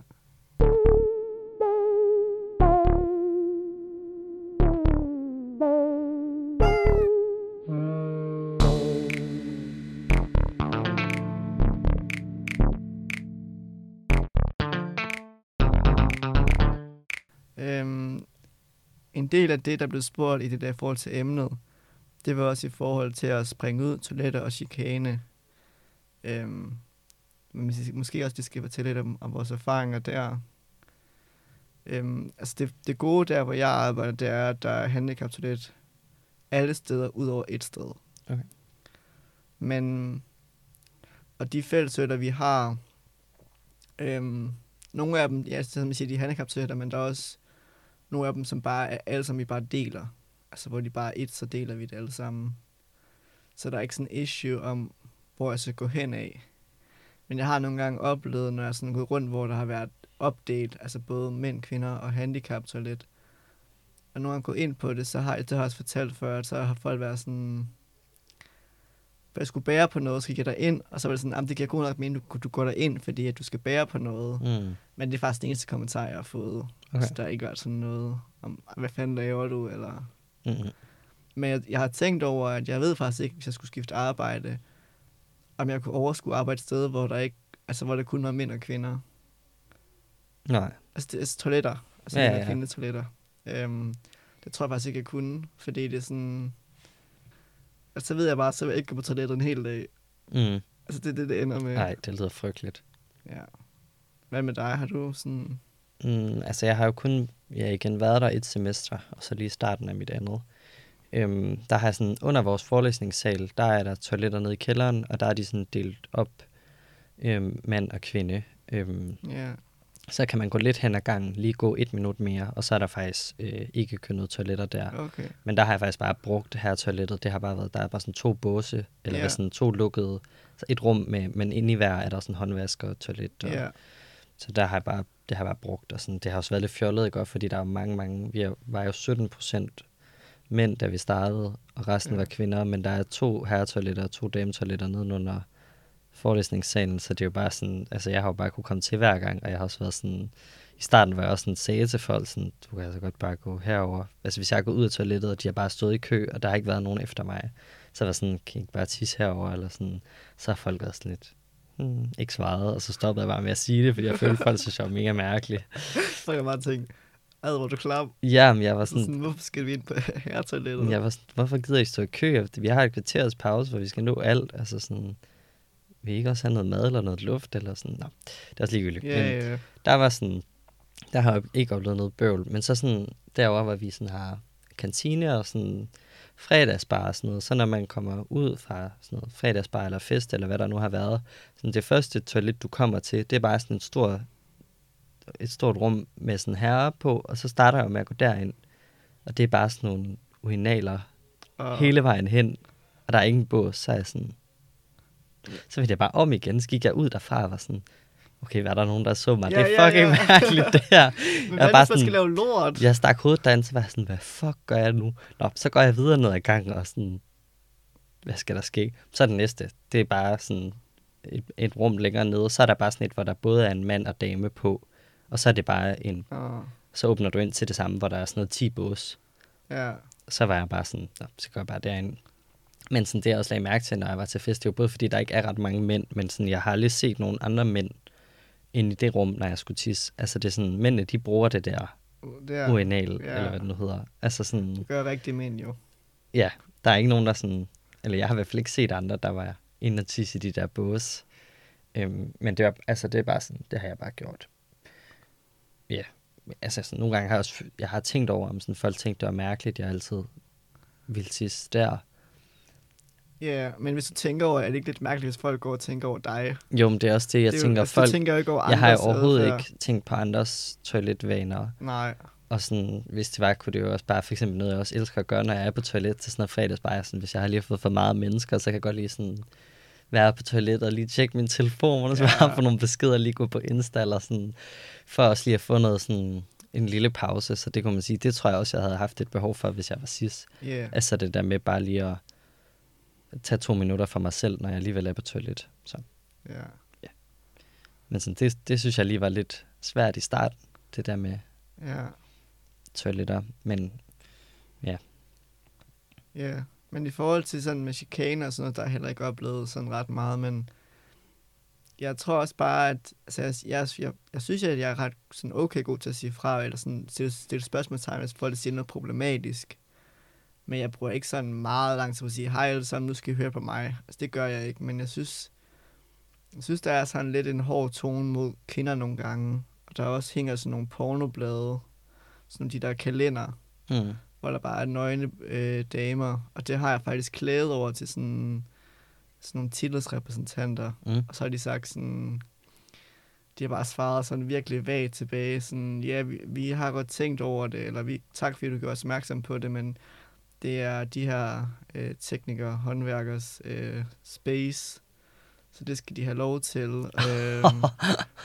Øhm, en del af det, der blev spurgt i det der forhold til emnet, det var også i forhold til at springe ud, toiletter og chikane. Øhm, men måske også, det skal fortælle lidt om, om vores erfaringer der. Øhm, altså det, det gode der, hvor jeg arbejder, det er, at der er handicaptoilet alle steder, udover et sted. Okay. Men, og de fællesøtter, vi har, øhm, nogle af dem, ja, som jeg siger, de er handicaptoiletter, men der er også nogle af dem, som bare er alle sammen, vi bare deler. Altså, hvor de bare er et, så deler vi det alle sammen. Så der er ikke sådan en issue om, hvor jeg skal gå hen af. Men jeg har nogle gange oplevet, når jeg er sådan gået rundt, hvor der har været opdelt, altså både mænd, kvinder og handicaptoilet. Og når jeg går ind på det, så har jeg, det har jeg også fortalt før, at så har folk været sådan, for jeg skulle bære på noget, så gik jeg ind, og så var det sådan, at det giver god nok mening, du, du går der ind, fordi at du skal bære på noget. Mm. Men det er faktisk den eneste kommentar, jeg har fået. Okay. Så der har ikke været sådan noget om, hvad fanden laver du, eller... Mm. Men jeg, jeg har tænkt over, at jeg ved faktisk ikke, hvis jeg skulle skifte arbejde, om jeg kunne overskue arbejde et sted, hvor der ikke, altså hvor der kun var mænd og kvinder. Nej. Altså, det er toiletter. Altså Ja, mænd ja. og kvindetoiletter. Øhm, det tror jeg faktisk ikke, jeg kunne, fordi det er sådan... Altså, så ved jeg bare, så vil jeg ikke gå på toilettet en hel dag. Mm. Altså, det er det, det ender med. Nej, det lyder frygteligt. Ja. Hvad med dig? Har du sådan... Mm, altså, jeg har jo kun ja, igen været der et semester, og så lige starten af mit andet. Øhm, der har sådan, under vores forelæsningssal, der er der toiletter nede i kælderen, og der er de sådan delt op, øhm, mand og kvinde. Øhm, Ja. så kan man gå lidt hen ad gangen, lige gå et minut mere, og så er der faktisk øh, ikke kønnet toiletter der. Okay. Men der har jeg faktisk bare brugt det her toilettet. Det har bare været, der er bare sådan to båse, eller yeah. sådan to lukkede, så et rum med, men inde i hver er der sådan håndvask og toilet. Og, Ja. Så der har jeg bare, det har jeg bare brugt, og sådan, det har også været lidt fjollet, ikke? Fordi der er mange, mange, vi er, var jo 17 procent mænd, da vi startede, og resten ja. var kvinder, men der er to herretoiletter og to dametoiletter nedenunder forelæsningssalen, så det er jo bare sådan, altså jeg har jo bare kunne komme til hver gang, og jeg har også været sådan, i starten var jeg også sådan, sagde til folk sådan, du kan altså godt bare gå herover. Altså hvis jeg går ud af toilettet, og de har bare stået i kø, og der har ikke været nogen efter mig, så var jeg sådan, kan I ikke bare tisse herover eller sådan, så har folk været sådan lidt, hmm, ikke svaret, og så stoppede jeg bare med at sige det, fordi jeg følte, folk jeg var mega mærkelig. Så kan jeg bare tænke, ad, hvor du klam. Ja, men jeg var Sådan, sådan, hvorfor skal vi ind på herretoilettet? jeg var sådan, hvorfor gider I stå i kø? Vi har et kvarters pause, hvor vi skal nå alt. Altså sådan, vil I ikke også have noget mad eller noget luft? Eller sådan, Nå, det er også ligegyldigt. Ja, Men ja. der var sådan, der har jeg ikke oplevet noget bøvl. Men så sådan, derovre, hvor vi sådan har kantine og sådan fredagsbar og sådan noget. Så når man kommer ud fra sådan noget fredagsbar eller fest, eller hvad der nu har været, sådan det første toilet, du kommer til, det er bare sådan et stort, et stort rum med sådan herre på, og så starter jeg med at gå derind. Og det er bare sådan nogle urinaler Og, hele vejen hen, og der er ingen bås, så er jeg sådan... Så vil jeg bare om igen, så gik jeg ud derfra og var sådan, okay, hvad er der nogen, der så mig? Ja, det er ja, fucking ja. mærkeligt, det her. Men jeg hvad bare man skal sådan- lave lort? Jeg stak hovedet derind, så var jeg sådan, hvad fuck gør jeg nu? Nå, så går jeg videre ned ad gangen og sådan, hvad skal der ske? Så er det næste, det er bare sådan et, et rum længere nede, så er der bare sådan et, hvor der både er en mand og dame på, og så er det bare en, Åh, så åbner du ind til det samme, hvor der er sådan noget 10 bås. ja. så var jeg bare sådan, Nå, så går jeg bare derind. Men sådan, det jeg også lagde mærke til, når jeg var til fest, det var både fordi, der ikke er ret mange mænd, men sådan, jeg har aldrig set nogen andre mænd ind i det rum, når jeg skulle tisse. Altså det er sådan, mændene, de bruger det der Det ja. er, urinal, ja. eller hvad det nu hedder. Altså sådan, det gør rigtig mænd jo. ja, der er ikke nogen, der sådan, eller jeg har i hvert fald ikke set andre, der var inde og tisse i de der bås. Øhm, men det, var, altså, det er bare sådan, det har jeg bare gjort. Ja, altså sådan, nogle gange har jeg også, jeg har tænkt over, om sådan, folk tænkte, det var mærkeligt, jeg altid ville tisse der. Ja, men hvis du tænker over, er det ikke lidt mærkeligt, hvis folk går og tænker over dig? Jo, men det er også det, jeg det er tænker, jo, altså, folk... Tænker ikke over jeg har jo overhovedet adfærd. ikke tænkt på andres toiletvaner. Nej. Og sådan, hvis det var, kunne det jo også bare for eksempel noget, jeg også elsker at gøre, når jeg er på toilet til sådan noget fredagsbar. Sådan, hvis jeg har lige fået for meget mennesker, så kan jeg godt lige sådan være på toilettet og lige tjekke min telefon, og så Ja. ja. på nogle beskeder, lige gå på Insta eller sådan, for også lige at få noget sådan en lille pause, så det kunne man sige, det tror jeg også, jeg havde haft et behov for, hvis jeg var cis. Yeah. Altså det der med bare lige at tage to minutter for mig selv, når jeg alligevel er på toilet. Så. Ja. Men sådan, det, det synes jeg lige var lidt svært i starten, det der med Ja. toiletter. Men Ja, men i forhold til sådan med chikane og sådan noget, der er heller ikke oplevet sådan ret meget, men jeg tror også bare, at altså, jeg, jeg, jeg, jeg synes, at jeg er ret sådan okay god til at sige fra, eller sådan stille, stille spørgsmålstegn, hvis folk siger noget problematisk. Men jeg bruger ikke sådan meget lang tid på at sige, hej alle sammen, nu skal I høre på mig. Altså, det gør jeg ikke, men jeg synes, jeg synes, der er sådan lidt en hård tone mod kvinder nogle gange. Og der også hænger sådan nogle pornoblade, sådan de der kalender, mm, hvor der bare nøgne øh, damer, og det har jeg faktisk klædet over til sådan, sådan nogle tillidsrepræsentanter, mm, og så har de sagt sådan, de har bare svaret sådan virkelig vagt tilbage, sådan, ja, vi, vi har godt tænkt over det, eller vi, tak fordi du gjorde os opmærksom på det, men det er de her øh, teknikere, håndværkers øh, space, så det skal de have lov til. øhm,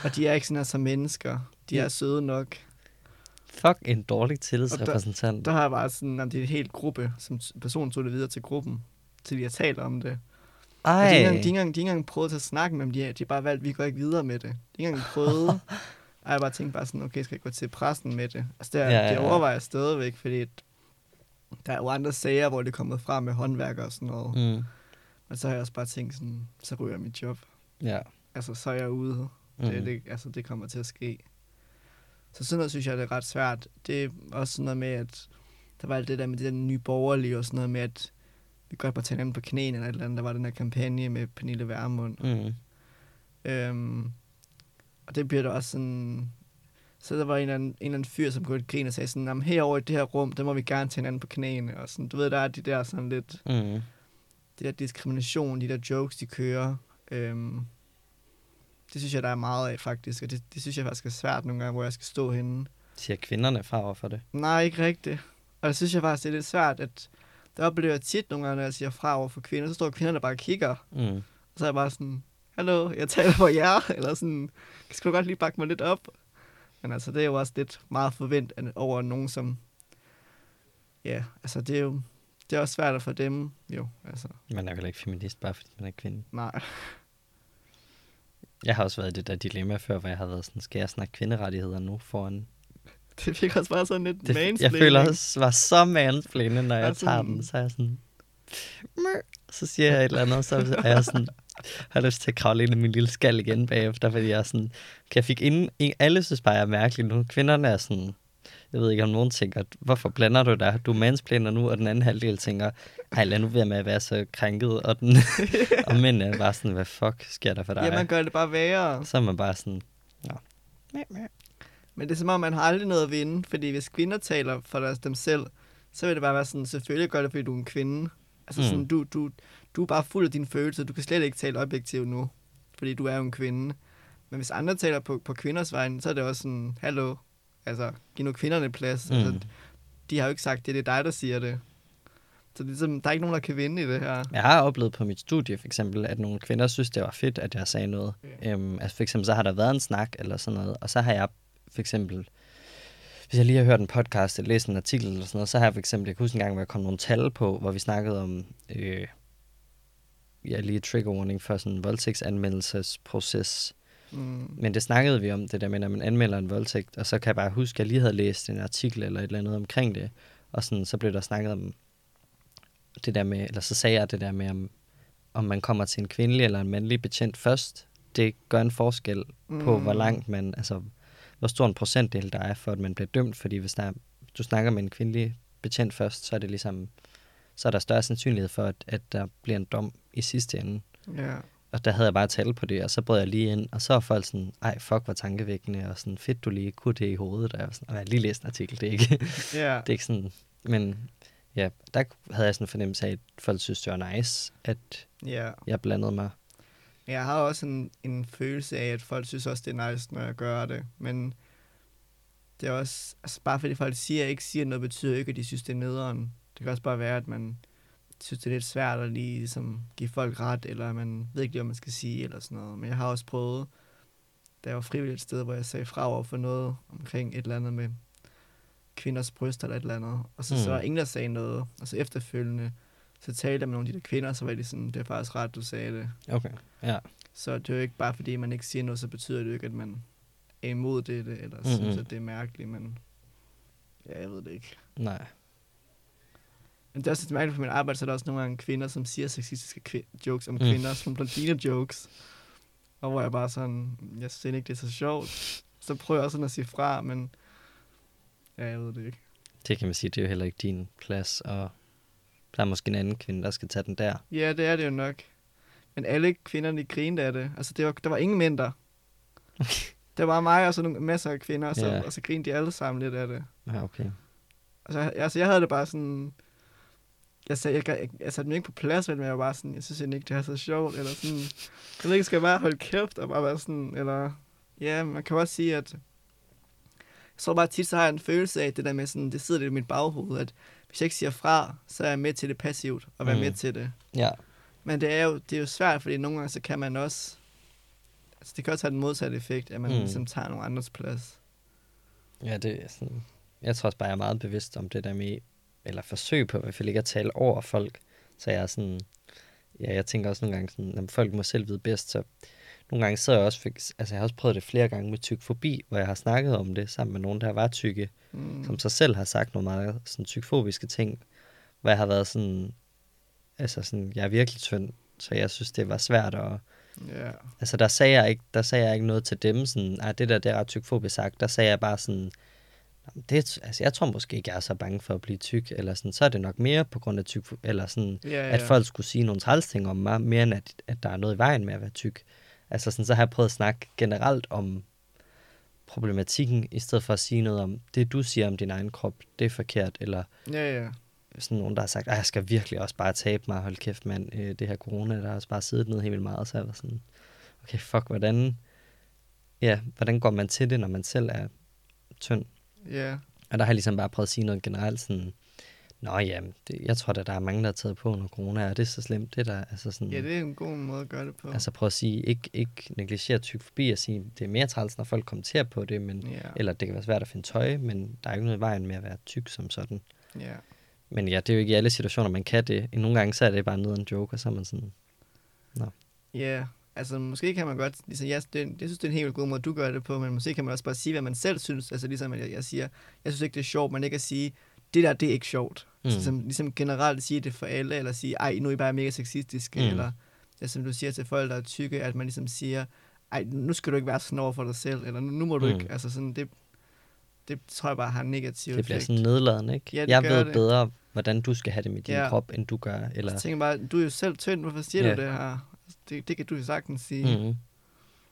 og de er ikke sådan her som mennesker. De er søde nok. Fuck en dårlig tillidsrepræsentant. Der har jeg bare sådan, at det er en hel gruppe, som personen tog det videre til gruppen, til de har talt om det. Og de har Ej, ikke engang, de har ikke engang, de prøvet at snakke med dem, de har, de har bare valgt, vi går ikke videre med det. De har ikke engang prøvet. Ej, jeg bare tænkte bare sådan, okay, skal jeg gå til pressen med det? Altså, det, er, Ja, ja, ja, det overvejer jeg stadigvæk, fordi der er jo andre sager, hvor det er kommet frem med håndværker og sådan noget. Mm. Men så har jeg også bare tænkt sådan, så ryger jeg mit job. ja. Altså, så er jeg ude. Mm. Det, det, altså, det kommer til at ske. Så sådan noget synes jeg, det er ret svært. Det er også sådan noget med, at der var alt det der med der nye borgerlige og sådan noget med, at vi godt må tage hinanden på knæene eller et eller andet. Der var den her kampagne med Pernille Vermund. Mm. Øhm, og det bliver der også sådan... Så der var en eller anden, en eller anden fyr, som kunne grine og sagde sådan, "Jamen, herovre i det her rum, der må vi gerne tage hinanden på knæene. Og sådan, du ved, der er de der sådan lidt, Mm. det der diskrimination, de der jokes, de kører. Øhm, det synes jeg, der er meget af faktisk, og det, det synes jeg faktisk er svært nogle gange, hvor jeg skal stå henne. Siger kvinderne fra over for det? Nej, ikke rigtigt. Og det synes jeg faktisk, det er lidt svært, at der oplever jeg tit nogle gange, når jeg siger fra over for kvinder, så står kvinderne bare og kigger, Mm. og så er jeg bare sådan, hallo, jeg taler for jer, eller sådan, skal du godt lige bakke mig lidt op? Men altså, det er jo også lidt meget forventet over nogen, som, ja, altså det er jo, det er også svært for dem, jo, altså, Man er jo heller ikke feminist, bare fordi man er kvinde. nej. Jeg har også været i det der dilemma før, hvor jeg har været sådan, skal jeg snakke kvinderettigheder nu foran... Det fik også bare sådan lidt Det, jeg mansplaining. føler også, var så mansplaining, når jeg Altså- tager den. Så er jeg sådan... Så siger jeg et eller andet, så er jeg sådan... har lyst til at kravle ind i min lille skal igen bagefter, fordi jeg er sådan... Kan jeg fik inden, en- alle synes bare, jeg er mærkelig nu. Kvinderne er sådan... Jeg ved ikke, om nogen tænker, hvorfor blander du dig? Du er mansplainer nu, og den anden halvdel tænker, ej, lad nu være med at være så krænket. Og, den, og mænd er bare sådan, hvad fuck sker der for dig? Ja, man gør det bare værre. Så er man bare sådan, Men det er som om, man har aldrig noget at vinde, fordi hvis kvinder taler for deres, dem selv, så vil det bare være sådan, selvfølgelig gør det, fordi du er en kvinde. Altså mm. sådan, du, du, du er bare fuld af dine følelser, du kan slet ikke tale objektivt nu, fordi du er jo en kvinde. Men hvis andre taler på, på kvinders vegne, så er det også sådan, hallo, altså, giv nu kvinderne plads. Mm. mm, Altså, de har jo ikke sagt, det er det dig, der siger det. Så det er ligesom, der er ikke nogen, der kan vinde i det her. Jeg har oplevet på mit studie for eksempel, at nogle kvinder synes, det var fedt, at jeg sagde noget. Ja. Øhm, altså for eksempel, så har der været en snak eller sådan noget, og så har jeg for eksempel, hvis jeg lige har hørt en podcast eller læst en artikel eller sådan noget, så har jeg for eksempel, jeg kan huske en gang, hvor jeg kom nogle tal på, hvor vi snakkede om, øh, ja, lige trigger warning for sådan en voldtægtsanmeldelsesproces. Mm. Men det snakkede vi om, det der med, når man anmelder en voldtægt, og så kan jeg bare huske, at jeg lige havde læst en artikel eller et eller andet omkring det, og sådan, så blev der snakket om det der med, eller så sagde jeg det der med, om, om man kommer til en kvindelig eller en mandlig betjent først, det gør en forskel på, Mm. hvor langt man, altså, hvor stor en procentdel der er for, at man bliver dømt, fordi hvis der, du snakker med en kvindelig betjent først, så er det ligesom, så er der større sandsynlighed for, at, at der bliver en dom i sidste ende. Ja. Og der havde jeg bare talt på det, og så brød jeg lige ind, og så var folk sådan, ej, fuck, hvor tankevækkende, og sådan, fedt, du lige kunne det i hovedet. Og jeg var sådan, "Ej, jeg har lige læst en artikel, det er ikke, ja. det er ikke sådan, men ja, der havde jeg sådan en fornemmelse af, at folk synes, det var nice, at ja. jeg blandede mig. Jeg har også en, en følelse af, at folk synes også, det er nice, når jeg gør det. Men det er også, altså bare fordi folk siger, at jeg ikke siger noget, betyder ikke, at de synes, det er nederen. Det kan også bare være, at man synes, det er lidt svært at lige ligesom, give folk ret, eller man ved ikke lige, hvad man skal sige, eller sådan noget. Men jeg har også prøvet, da jeg var frivilligt et sted, hvor jeg sagde fra over for noget omkring et eller andet med kvinders bryst eller et eller andet. Og så, mm. så var ingen, der sagde noget. Og så efterfølgende, så talte jeg med nogle af de der kvinder, så var de sådan, det er faktisk ret, du sagde det. Okay, ja. Så det er jo ikke bare, fordi man ikke siger noget, så betyder det jo ikke, at man er imod det, eller mm-hmm. synes, at det er mærkeligt, men ja, jeg ved det ikke. Nej. Men det er også lidt mærkeligt på min arbejde, så er der også nogle gange kvinder, som siger sexistiske jokes om Mm. kvinder, som blondine jokes. Og hvor jeg bare sådan, jeg synes ikke, det er så sjovt. Så prøver jeg også sådan at sige fra, men ja, jeg ved det ikke. Det kan man sige, det er jo heller ikke din plads, og der er måske en anden kvinde, der skal tage den der. Ja, det er det jo nok. Men alle kvinderne grinede af det. Altså, det var, der var ingen mænd der. Der var mig og så nogle masser af kvinder, og så, Ja. og så grinede de alle sammen lidt af det. Ja, okay. Altså, jeg, altså, jeg havde det bare sådan... Jeg, sagde, jeg, jeg, jeg satte mig ikke på plads, men jeg var bare sådan, jeg synes egentlig ikke, det er så sjovt, eller sådan... Jeg ved ikke, skal jeg bare holde kæft og bare være sådan, eller... Ja, man kan også sige, at... Jeg tror bare tit, så har jeg en følelse af det der med sådan, det sidder lidt i mit baghoved, at hvis jeg ikke siger fra, så er jeg med til det passivt, og være Mm. med til det. Ja, Men det er jo, det er jo svært, fordi nogle gange så kan man også... Altså, det kan også have den modsatte effekt, at man mm. ligesom tager nogle andres plads. ja det er sådan... Jeg tror også bare, jeg er meget bevidst om det der med, eller forsøg på i hvert fald ikke at tale over folk. Så jeg er sådan... Ja, jeg tænker også nogle gange sådan, at folk må selv vide bedst, så nogle gange så jeg også, fik, altså jeg har også prøvet det flere gange med tykfobi, hvor jeg har snakket om det sammen med nogen, der var tykke, Mm. som sig selv har sagt nogle meget sådan tykfobiske ting, hvor jeg har været sådan, altså sådan, jeg er virkelig tynd, så jeg synes, det var svært at, Ja. altså der sagde jeg ikke, der sagde jeg ikke noget til dem, sådan, ah, det der, det er ret tykfobisk sagt, der sagde jeg bare sådan, "Nå, det, altså jeg tror måske ikke, jeg er så bange for at blive tyk, eller sådan, så er det nok mere på grund af tyk, eller sådan, Ja, ja. at folk skulle sige nogle træls ting om mig, mere end at, at der er noget i vejen med at være tyk. Altså sådan, så har jeg prøvet at snakke generelt om problematikken, i stedet for at sige noget om, det du siger om din egen krop, det er forkert, eller Ja, ja. sådan nogen, der har sagt, jeg skal virkelig også bare tabe mig, hold kæft mand, øh, det her corona, der har også bare siddet ned helt vildt meget, så jeg var sådan, okay, fuck, hvordan, ja, hvordan går man til det, når man selv er tynd? Ja. Og der har jeg ligesom bare prøvet at sige noget generelt, sådan, Nå ja, det, jeg tror da, der er mange, der har taget på under corona, er det så slemt? Det der, altså sådan, ja, det er en god måde at gøre det på. Altså prøv at sige, ikke, ikke negligere tyk forbi og sige, det er mere træls, når folk kommenterer på det, men, ja. eller det kan være svært at finde tøj, men der er ikke noget i vejen med at være tyk som sådan. ja. Men ja, det er jo ikke i alle situationer, man kan det. Nogle gange så er det bare noget af en joke, og så er man sådan, Ja, altså måske kan man godt, ligesom, jeg, det, jeg synes, det er en helt god måde, du gør det på, men måske kan man også bare sige, hvad man selv synes. Altså ligesom, at jeg, jeg siger, jeg synes ikke, det er sjovt, men ikke at sige, det der, det er ikke sjovt. Mm. Mm. Så, ligesom, ligesom generelt sige det for alle, eller sige, ej, nu er I bare mega sexistiske, mm. Eller ja, som du siger til folk, der er tykke, at man ligesom siger, ej, nu skal du ikke være sådan over for dig selv, eller nu, nu må du Mm. ikke, altså sådan, det, det tror jeg bare har en negativ det bliver effekt. sådan nedladende, ikke? Ja, det jeg ved det. bedre, hvordan du skal have det med din Ja. krop, end du gør. Så Eller, tænker jeg bare, du er jo selv tynd, hvorfor siger Ja. du det her? Det, det kan du jo sagtens sige. mm.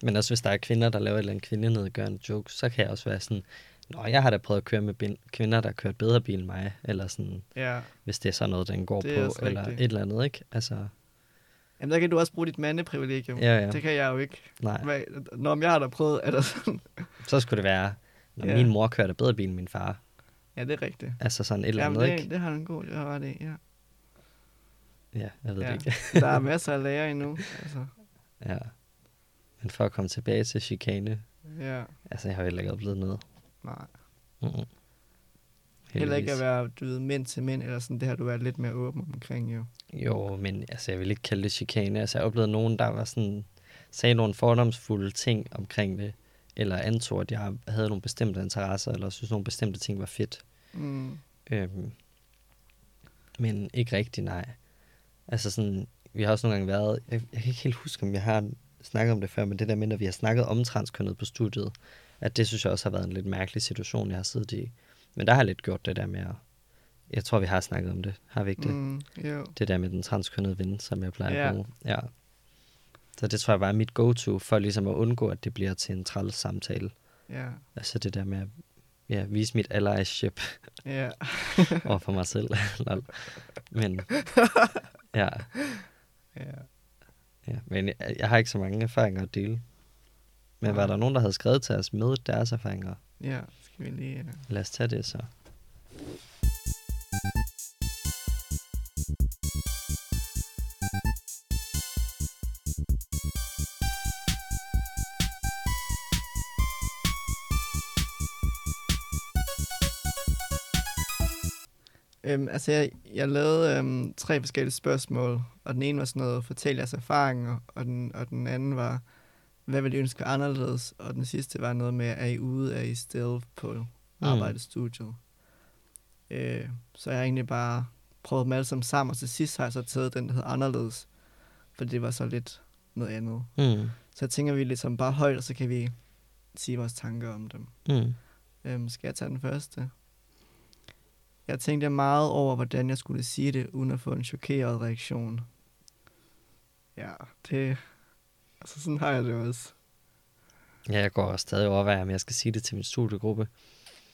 Men også hvis der er kvinder, der laver et eller andet kvindenedgørende joke, så kan jeg også være sådan, Nå, jeg har da prøvet at køre med bin- kvinder, der har kørt bedre bil end mig, eller sådan, Ja. hvis det er sådan noget, den går på, eller rigtigt. et eller andet, ikke? Altså, Jamen, der kan du også bruge dit mandeprivilegium. ja, ja, Det kan jeg jo ikke. nej. Hvad, når jeg har da prøvet, er der sådan... Så skulle det være, når Ja. min mor kørte bedre bil end min far. Ja, det er rigtigt. Altså sådan et eller Jamen, andet, det, ikke? det har du en god ret i, ja. Ja, jeg ved Ja. det ikke. Der er masser at lære endnu. Altså, ja. Men for at komme tilbage til chikane, ja, altså jeg har jo heller ikke oplevet noget. nej. Mm-mm. Heller ikke at være, du ved, mænd til mænd, eller sådan, det har du været lidt mere åben omkring, jo. Jo, men altså, jeg vil ikke kalde det chikane. Altså, jeg har oplevet nogen, der var sådan, sagde nogle fordomsfulde ting omkring det, eller antog, at jeg havde nogle bestemte interesser, eller synes nogle bestemte ting var fedt. Mm. Øhm, men ikke rigtig, nej. Altså sådan, vi har også nogle gange været, jeg, jeg kan ikke helt huske, om jeg har snakket om det før, men det der med, når vi har snakket om transkønnet på studiet, at det synes jeg også har været en lidt mærkelig situation, jeg har siddet i. Men der har jeg lidt gjort det der med at, jeg tror, vi har snakket om det, har vi ikke det? Mm, jo. Det der med den transkønnede ven, som jeg plejer Ja. at bruge. Ja. Så det tror jeg bare er mit go-to, for ligesom at undgå, at det bliver til en træls samtale. Ja. Altså det der med at ja, vise mit allyship Ja. over for mig selv. Men ja, ja. ja, men jeg, jeg har ikke så mange erfaringer at dele. Men var Nej. der nogen, der havde skrevet til os med deres erfaringer? Ja, skal vi lige... Ja. Lad os tage det så. Øhm, altså, jeg, jeg lavede øhm, tre forskellige spørgsmål, og den ene var sådan noget, fortæl jeres erfaringer, og den, og den anden var, hvad vil I ønske anderledes, og den sidste var noget med, er I ude, er I still på arbejdsstudiet. Øh, så jeg har egentlig bare prøvet dem alle sammen sammen, og til sidst har jeg så taget den, der hedder anderledes, for det var så lidt noget andet. Mm. Så jeg tænker, vi ligesom bare højt, og så kan vi sige vores tanker om dem. Mm. Øhm, skal jeg tage den første? Jeg tænkte meget over, hvordan jeg skulle sige det, uden at få en chokeret reaktion. Ja, det... Altså, sådan har jeg det også. Ja, jeg går også stadig overvejer, om jeg skal sige det til min studiegruppe.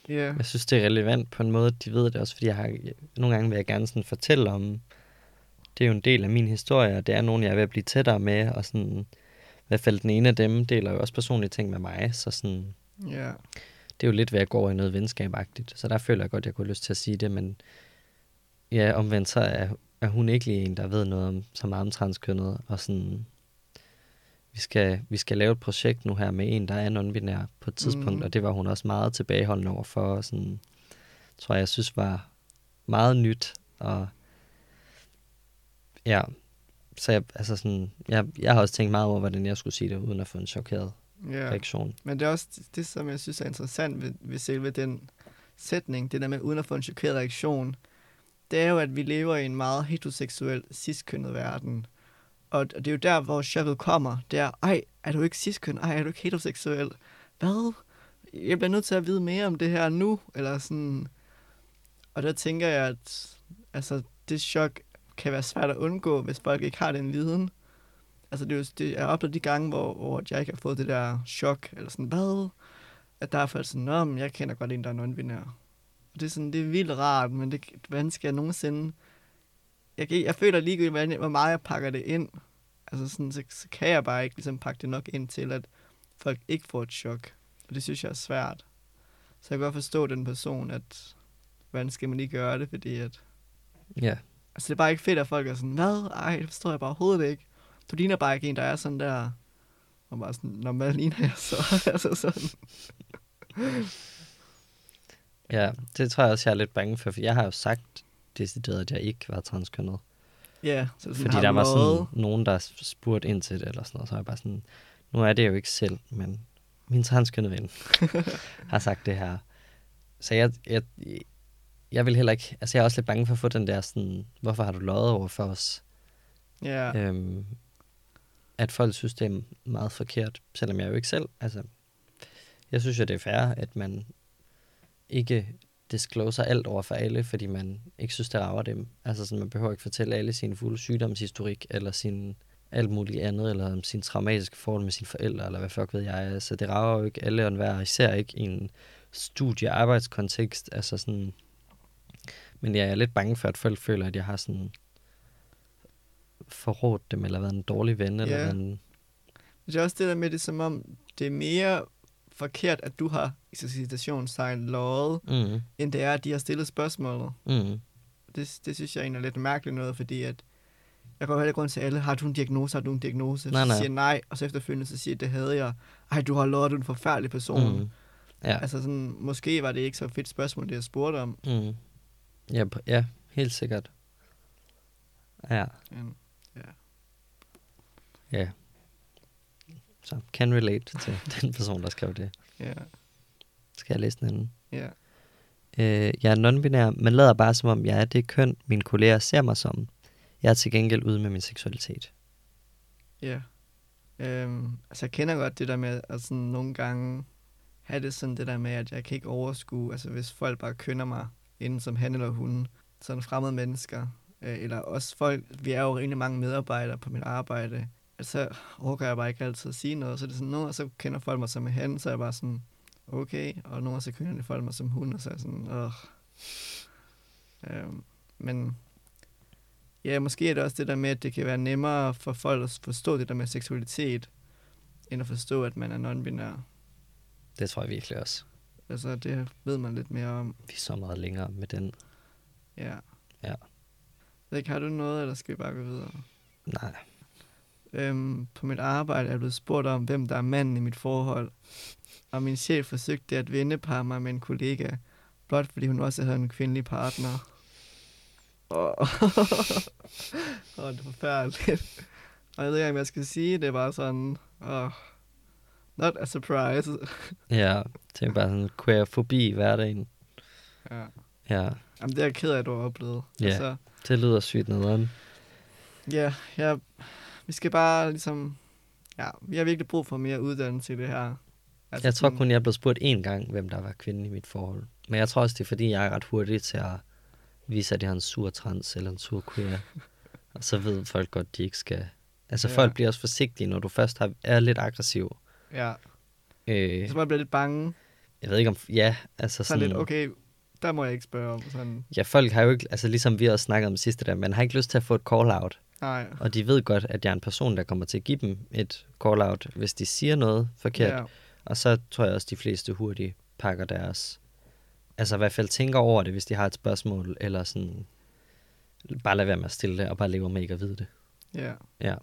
Ja, Jeg synes, det er relevant på en måde. De ved det også, fordi jeg har, nogle gange vil jeg gerne sådan fortælle om, det er jo en del af min historie, og det er nogen, jeg er ved at blive tættere med, og sådan, i hvert fald den ene af dem deler jo også personlige ting med mig, så sådan, ja, det er jo lidt ved at gå over i noget venskabagtigt, så der føler jeg godt, at jeg kunne have lyst til at sige det, men ja, omvendt så er, er hun ikke lige en, der ved noget om, så meget om transkønnet, og sådan, vi skal, vi skal lave et projekt nu her med en, der er non-binær på et tidspunkt, mm. og det var hun også meget tilbageholdende over for, og sådan, tror jeg, jeg synes var meget nyt, og ja, så jeg, altså sådan, jeg, jeg har også tænkt meget over, hvordan jeg skulle sige det, uden at få en chokeret ja. reaktion. Men det er også det, som jeg synes er interessant ved, ved selve den sætning, det der med uden at få en chokeret reaktion, det er jo, at vi lever i en meget heteroseksuel, ciskønnet verden. Og det er jo der, hvor chokket kommer. Det er, ej, er du ikke ciskøn? Ej, er du ikke heteroseksuel? Hvad? Jeg bliver nødt til at vide mere om det her nu. Eller sådan. Og der tænker jeg, at altså, det chok kan være svært at undgå, hvis folk ikke har den viden. Altså, det er jo, det, har oplevet de gange, hvor, hvor jeg ikke har fået det der chok, eller sådan, hvad? At der er folk sådan, Nå, men jeg kender godt en, der er non-binær. Og det er sådan, det er vildt rart, men det, hvordan skal jeg nogensinde... Jeg, jeg føler ligegyldigt, hvordan- hvor meget jeg pakker det ind. Altså sådan, så, så kan jeg bare ikke ligesom pakke det nok ind til, at folk ikke får et chok. Og det synes jeg er svært. Så jeg kan godt forstå den person, at hvordan skal man lige gøre det, fordi at... Ja, Altså, det er bare ikke fedt, at folk er sådan, hvad? Ej, det forstår jeg bare overhovedet ikke. Du ligner bare ikke en, der er sådan der... Og bare sådan, når hvad ligner jeg så? altså sådan. ja, det tror jeg også, jeg er lidt bange for, for jeg har jo sagt decideret, at jeg ikke var transkønnet. Ja, så sådan, Fordi der var sådan nogen, der spurgte ind til det, eller sådan noget, så var jeg bare sådan, nu er det jo ikke selv, men min transkønnede ven har sagt det her. Så jeg, jeg, jeg vil heller ikke, altså jeg er også lidt bange for at få den der sådan, hvorfor har du løjet over for os? Ja, Ja. Øhm, at folk synes, det er meget forkert, selvom jeg jo ikke selv, altså, jeg synes jo, det er fair, at man ikke discloser alt over for alle, fordi man ikke synes, det rager dem. Altså, sådan, man behøver ikke fortælle alle sin fulde sygdomshistorik, eller sin alt muligt andet, eller om sin traumatiske forhold med sine forældre, eller hvad fuck ved jeg. Altså, det rager jo ikke alle og enhver, især ikke i en studie-arbejdskontekst. Altså sådan, men jeg er lidt bange for, at folk føler, at jeg har sådan forrådt dem, eller været en dårlig ven, eller Ja. været en... det er også det der med det, som om det er mere forkert, at du har i citationstegn løjet, Mm, end det er, at de har stillet spørgsmålet. mm, Det, det synes jeg egentlig er lidt mærkeligt noget, fordi at jeg går heller rundt til alle, har du en diagnose, har du en diagnose? Nej, så nej. siger nej, og så efterfølgende så siger det havde jeg. Ej, du har lovet, du er en forfærdelig person. Mm. Ja, Altså sådan, måske var det ikke så fedt spørgsmål, det jeg spurgte om. mm. ja, ja, helt sikkert. Ja, ja. Ja. Så can relate til den person, der skrev det. Ja, Skal jeg læse den anden? ja. Øh, jeg er non-binær, men lader bare som om, jeg er det køn, mine kolleger ser mig som. Jeg er til gengæld ude med min seksualitet. Ja. Øhm, altså, jeg kender godt det der med at sådan nogle gange have det sådan det der med, at jeg kan ikke overskue, altså hvis folk bare kønner mig inden som han eller hun, sådan fremmede mennesker, øh, eller også folk, vi er jo rimelig mange medarbejdere på mit arbejde, altså overgår jeg bare ikke altid at sige noget, så det er sådan, nogle gange så kender folk mig som han, så er jeg bare sådan, okay, og nogle gange så kender folk mig som hun, og så er jeg sådan, åh. Øhm, men Ja, måske er det også det der med, at det kan være nemmere for folk at forstå det der med seksualitet, end at forstå, at man er non-binær. Det tror jeg virkelig også. Altså, det ved man lidt mere om. Vi er så meget længere med den. Ja. Ja. Ikke, har du noget, eller skal vi bare gå videre? Nej. Øhm, på mit arbejde er jeg blevet spurgt om, hvem der er manden i mit forhold. Og min chef forsøgte at vende par mig med en kollega, blot fordi hun også havde en kvindelig partner. Åh, oh, det er forfærdeligt. Og jeg ved ikke, hvad jeg skal sige. Det er bare sådan... Oh, not a surprise. Ja, det er bare sådan queerfobi i hverdagen. Ja. Ja, Jamen, det er jeg ked af, at du har oplevet. Ja. Altså, det lyder sygt nederen. ja, ja, vi skal bare ligesom... Ja, vi har virkelig brug for mere uddannelse i det her. Altså, Jeg tror kun, jeg er blevet spurgt én gang, hvem der var kvinden i mit forhold. Men jeg tror også, det er fordi, jeg er ret hurtig til at vise, at jeg er en sur trans eller en sur queer. Og så ved folk godt, de ikke skal... Altså, Ja. folk bliver også forsigtige, når du først har, er lidt aggressiv. Ja, Øh, så må jeg blive lidt bange. jeg ved ikke om... Ja, altså Sådan sådan... lidt, okay, der må jeg ikke spørge om. Sådan, Ja, folk har jo ikke... Altså, ligesom vi også snakkede om sidste der, man har ikke lyst til at få et call-out. Nej. Og de ved godt, at jeg er en person, der kommer til at give dem et call-out, hvis de siger noget forkert. Ja, Og så tror jeg også, de fleste hurtigt pakker deres... Altså i hvert fald tænker over det, hvis de har et spørgsmål, eller sådan... Bare lad være med at stille det, og bare lever med ikke at vide det. ja. Ja.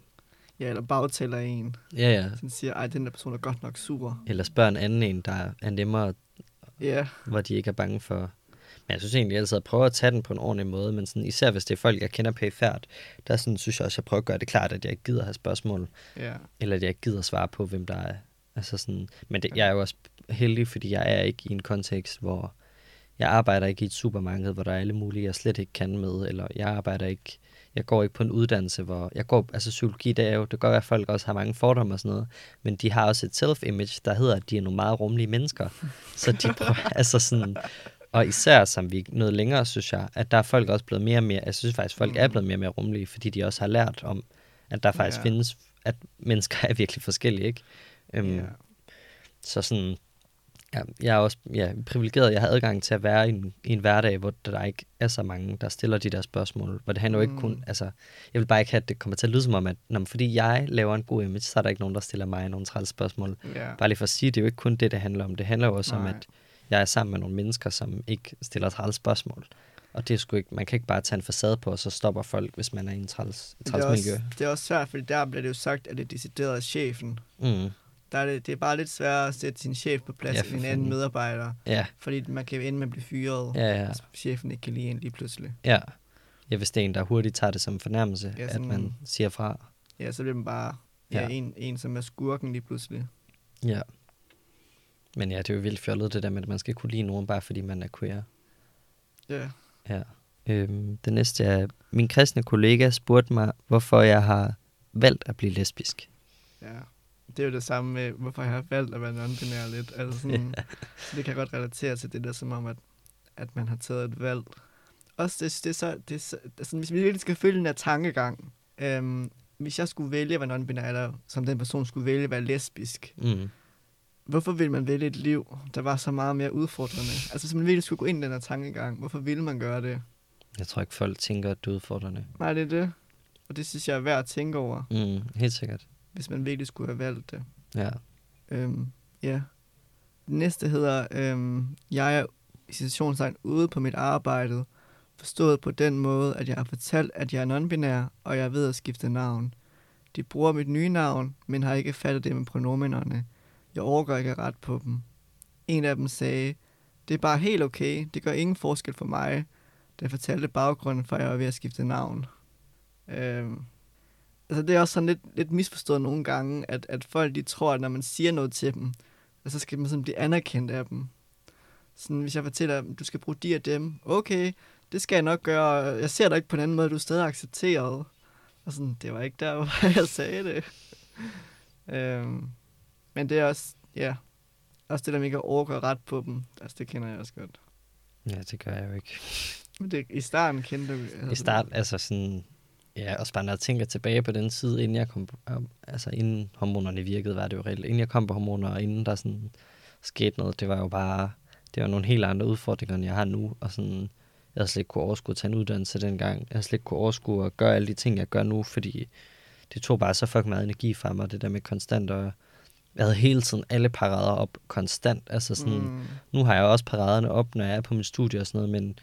Ja, eller bagtæller en. Ja, ja. Sådan siger, ej, den der person er godt nok sur. Eller spørg en anden en, der er nemmere, Ja, hvor de ikke er bange for... Men jeg synes egentlig altid, at prøve at tage den på en ordentlig måde, men sådan, især hvis det er folk, jeg kender pæfærd, der sådan, synes jeg også, at jeg prøver at gøre det klart, at jeg ikke gider have spørgsmål, ja. eller at jeg ikke gider svare på, hvem der er. Altså sådan, men det, jeg er jo også heldig, fordi jeg er ikke i en kontekst, hvor jeg arbejder ikke i et supermarked, hvor der er alle mulige, jeg slet ikke kan med, eller jeg arbejder ikke, jeg går ikke på en uddannelse, hvor jeg går, altså psykologi, det er jo, det kan godt være, at folk også har mange fordomme og sådan noget, men de har også et self-image, der hedder, at de er nogle meget rummelige mennesker. Så de prøver, altså sådan, og især som vi noget længere, synes jeg, at der er folk også blevet mere og mere, jeg synes faktisk, folk er blevet mere og mere rummelige, fordi de også har lært om, at der faktisk Ja. findes, at mennesker er virkelig forskellige, ikke? Øhm, ja. Så sådan, ja, jeg er også ja, privilegeret, jeg har adgang til at være i en, i en hverdag, hvor der ikke er så mange, der stiller de der spørgsmål. Hvor det handler jo ikke kun, Mm. altså, jeg vil bare ikke have, at det kommer til at lyde som om, at når, fordi jeg laver en god image, så er der ikke nogen, der stiller mig nogle træls spørgsmål. ja. Bare lige for at sige, det er jo ikke kun det, det handler om. Det handler jo også om, Nej. at jeg er sammen med nogle mennesker, som ikke stiller træls spørgsmål. Og det er sgu ikke, man kan ikke bare tage en facade på, og så stopper folk, hvis man er i en træls, det, er træls også, miljø. det er også svært, fordi der bliver det jo sagt, at det er decideret af chefen. Mm. Der er det, det er bare lidt sværere at sætte sin chef på plads Ja, end en anden fanden. medarbejder. Ja, Fordi man kan ende med at blive fyret, ja, ja. hvis chefen ikke kan lide en lige pludselig. Ja. Ja, hvis det er en, der hurtigt tager det som en fornærmelse, Ja, at sådan- man siger fra. Ja, så bliver man bare. Ja. Ja, en, en, som er skurken lige pludselig. Ja. Men ja, det er jo vildt fjollet, det der med, at man skal kunne lide nogen, bare fordi man er queer. Ja. Ja. Øhm, det næste er, min kristne kollega spurgte mig, hvorfor jeg har valgt at blive lesbisk. ja. Det er jo det samme med, hvorfor jeg har valgt at være non-binær lidt. Altså sådan, så det kan godt relatere til det der, som om, at, at man har taget et valg. Også det, det er så, det er så, altså, hvis vi virkelig skal følge den her tankegang, øhm, hvis jeg skulle vælge at være non-binær, eller som den person skulle vælge at være lesbisk, Mm. Hvorfor vil man vælge et liv, der var så meget mere udfordrende? Altså, hvis man virkelig skulle gå ind i den her tankegang, hvorfor ville man gøre det? Jeg tror ikke, folk tænker, at det er udfordrende. Nej, det er det. Og det synes jeg er værd at tænke over, Mm, helt sikkert. hvis man virkelig skulle have valgt det. Ja. Øhm, ja. Det næste hedder, øhm, jeg er i situationstegn ude på mit arbejde, forstået på den måde, at jeg har fortalt, at jeg er non-binær, og jeg er ved at skifte navn. De bruger mit nye navn, men har ikke fattet det med pronomenerne. Jeg overgår ikke ret på dem. En af dem sagde, det er bare helt okay, det gør ingen forskel for mig, da jeg fortalte baggrunden for, at jeg var ved at skifte navn. Øhm, altså det er også sådan lidt, lidt misforstået nogle gange, at, at folk de tror, at når man siger noget til dem, at så skal man sådan blive anerkendt af dem. Sådan, hvis jeg fortæller dem, du skal bruge de af dem, okay, det skal jeg nok gøre, jeg ser dig ikke på en anden måde, du er stadig accepteret. Og sådan, det var ikke der, hvor jeg sagde det. øhm, men det er også, ja, også det der med ikke at ret på dem, altså det kender jeg også godt. Ja, det gør jeg jo ikke. Men det, i starten kendte du... Altså, I start, altså sådan, ja, også bare når jeg tænker tilbage på den tid, inden jeg kom på, øh, altså inden hormonerne virkede, var det jo reelt. Inden jeg kom på hormoner, og inden der sådan skete noget, det var jo bare, det var nogle helt andre udfordringer, end jeg har nu, og sådan, jeg havde slet ikke kunne overskue at tage en uddannelse dengang. Jeg havde slet ikke kunne overskue at gøre alle de ting, jeg gør nu, fordi det tog bare så fucking meget energi fra mig, det der med konstant, og jeg havde hele tiden alle parader op konstant, altså sådan, mm. Nu har jeg også paraderne op, når jeg er på min studie og sådan noget, men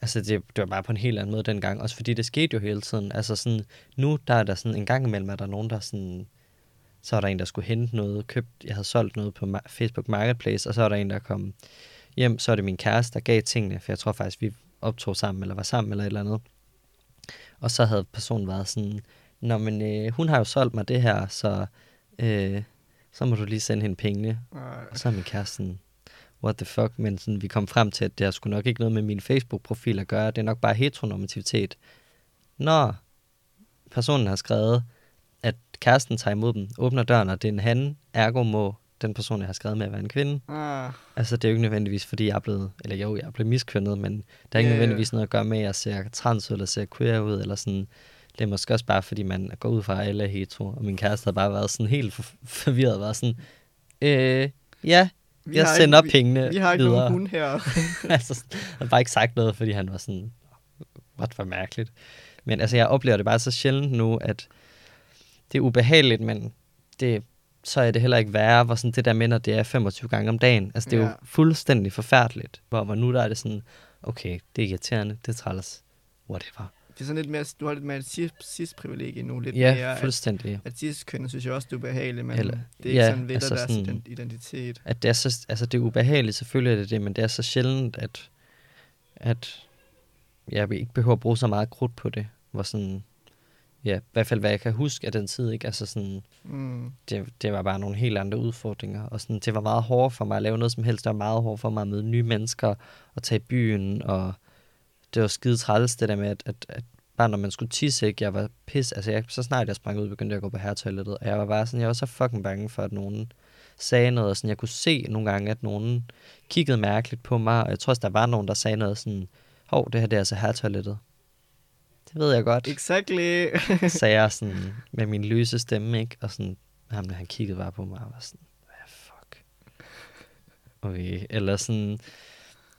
altså det, det var bare på en helt anden måde dengang. Også fordi det skete jo hele tiden. Altså sådan, nu der er der sådan en gang imellem, at der er nogen, der sådan, så var der en, der skulle hente noget, købt, jeg havde solgt noget på Facebook Marketplace, og så var der en, der kom hjem, så er det min kæreste, der gav tingene, for jeg tror faktisk, vi optog sammen, eller var sammen, eller et eller andet. Og så havde personen været sådan, Nå, men øh, hun har jo solgt mig det her, så, øh, så må du lige sende hende pengene. Nej. Og så er min kæreste sådan, what the fuck, men sådan, vi kom frem til, at det har sgu nok ikke noget med min Facebook-profil at gøre, det er nok bare heteronormativitet. Når personen har skrevet, at kæresten tager imod dem, åbner døren, og det er en han, ergo må den person, jeg har skrevet med, at være en kvinde. Ah, Altså, det er jo ikke nødvendigvis, fordi jeg er blevet, eller jo, jeg er blevet miskønnet, men der er ikke ja. nødvendigvis noget at gøre med, at jeg ser trans ud, eller ser queer ud, eller sådan. Det er måske også bare, fordi man går ud fra, at alle er hetero, og min kæreste har bare været sådan helt for- forvirret, været sådan, øh, ja, vi jeg sender ikke, pengene Vi, vi har ikke videre. nogen hund her. altså, han har bare ikke sagt noget, fordi han var sådan, what for mærkeligt. Men altså, jeg oplever det bare så sjældent nu, at det er ubehageligt, men det, så er det heller ikke værre, hvor sådan det der når det er 25 gange om dagen. Altså, det er Ja. jo fuldstændig forfærdeligt. Hvor, hvor nu der er det sådan, okay, det er irriterende, det er træls, whatever. Det er sådan lidt mere, du har lidt mere et cis- cis-privilegie nu, lidt Ja, mere, at, fuldstændig. at cis-kønnet synes jeg også, du er behagelig, men Eller- det er ikke ja, sådan ved altså deres sådan- sådan, identitet. At det er så, altså det er ubehageligt, selvfølgelig er det det, men det er så sjældent, at, at jeg ikke behøver at bruge så meget krudt på det. Hvor sådan, ja, i hvert fald hvad jeg kan huske af den tid, ikke? Altså sådan, Mm. det, det var bare nogle helt andre udfordringer. Og sådan, det var meget hårdt for mig at lave noget som helst. Det var meget hårdt for mig at møde nye mennesker og tage i byen. Og det var skide træls, det der med, at, at, at bare når man skulle tisse, ikke? Jeg var pis. Altså, jeg, så snart jeg sprang ud, begyndte jeg at gå på herretoilettet. Og jeg var bare sådan, jeg var så fucking bange for, at nogen sagde noget. Og sådan, jeg kunne se nogle gange, at nogen kiggede mærkeligt på mig. Og jeg tror også, der var nogen, der sagde noget sådan, hov, det her det er altså herretoilettet. Det ved jeg godt Exactly. sagde jeg sådan med min løse stemme, ikke? Og sådan, ham, han kiggede bare på mig og var sådan, hvad fuck? Okay, eller sådan,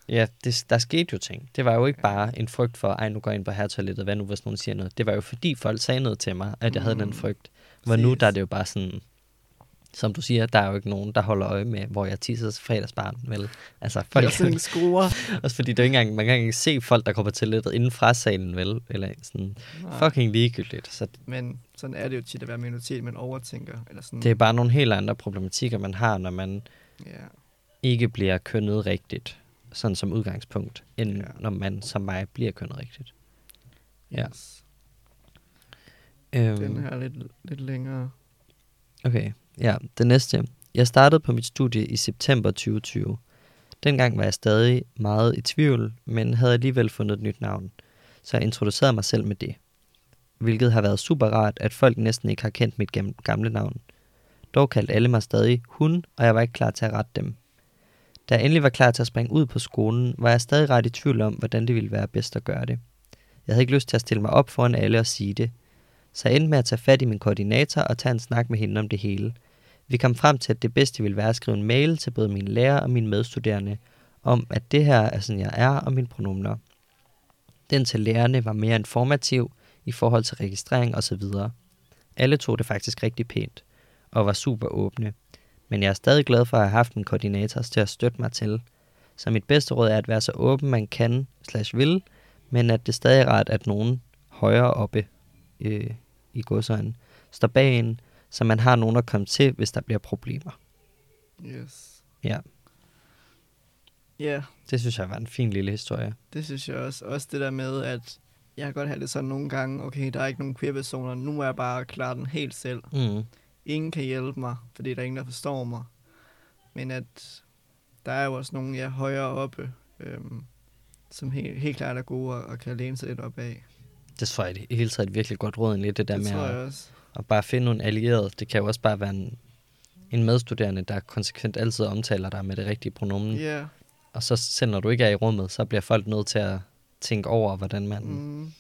ja, det, der skete jo ting. Det var jo ikke bare en frygt for, ej, nu går jeg ind på herretoilettet, hvad nu, hvis nogen siger noget? Det var jo fordi folk sagde noget til mig, at jeg havde den Mm, frygt. Hvor nu, der er det jo bare sådan, som du siger, der er jo ikke nogen, der holder øje med, hvor jeg tisser fredagsbarn, vel? Altså, Folk er sådan skruer. også fordi det er ikke engang, man kan ikke se folk, der kommer til toilettet inden fra salen, vel? Eller sådan, Nej. fucking ligegyldigt. Så Men sådan er det jo tit at være minoritet, man overtænker. Eller sådan. Det er bare nogle helt andre problematikker, man har, når man Ja. ikke bliver kønnet rigtigt, sådan som udgangspunkt, end Ja. når man som mig bliver kønnet rigtigt. Ja. Yes. Øhm, Den her er lidt, lidt længere. Okay, ja, det næste. Jeg startede på mit studie i september 2020. Dengang var jeg stadig meget i tvivl, men havde alligevel fundet et nyt navn, så jeg introducerede mig selv med det. Hvilket har været super rart, at folk næsten ikke har kendt mit gam- gamle navn. Dog kaldte alle mig stadig hun, og jeg var ikke klar til at rette dem. Da jeg endelig var klar til at springe ud på skolen, var jeg stadig ret i tvivl om, hvordan det ville være bedst at gøre det. Jeg havde ikke lyst til at stille mig op foran alle og sige det, så jeg endte med at tage fat i min koordinator og tage en snak med hende om det hele. Vi kom frem til, at det bedste ville være at skrive en mail til både mine lærere og mine medstuderende, om at det her er sådan, jeg er, og mine pronomner. Den til lærerne var mere informativ i forhold til registrering osv. Alle tog det faktisk rigtig pænt, og var super åbne. Men jeg er stadig glad for at have haft en koordinator til at støtte mig til. Så mit bedste råd er at være så åben man kan slash vil, men at det stadig er rart, at nogen højere oppe øh, i godsøjne står bag en, så man har nogen at komme til, hvis der bliver problemer. Yes. Ja. Ja, Det synes jeg var en fin lille historie. det synes jeg også. Også det der med, at jeg kan godt have det sådan nogle gange, okay, der er ikke nogen queer-personer, nu må jeg bare klare den helt selv. Mm. Ingen kan hjælpe mig, fordi der er ingen, der forstår mig. Men at der er jo også nogen, jeg er højere oppe, øhm, som helt, helt klart er gode og, og kan læne sig lidt op af. Det tror jeg i hele taget et virkelig godt råd, egentlig, det der det med at, at bare finde nogle allierede. Det kan jo også bare være en, en medstuderende, der konsekvent altid omtaler dig med det rigtige pronomen. Ja, Og så selv når du ikke er i rummet, så bliver folk nødt til at tænke over, hvordan man... Mm.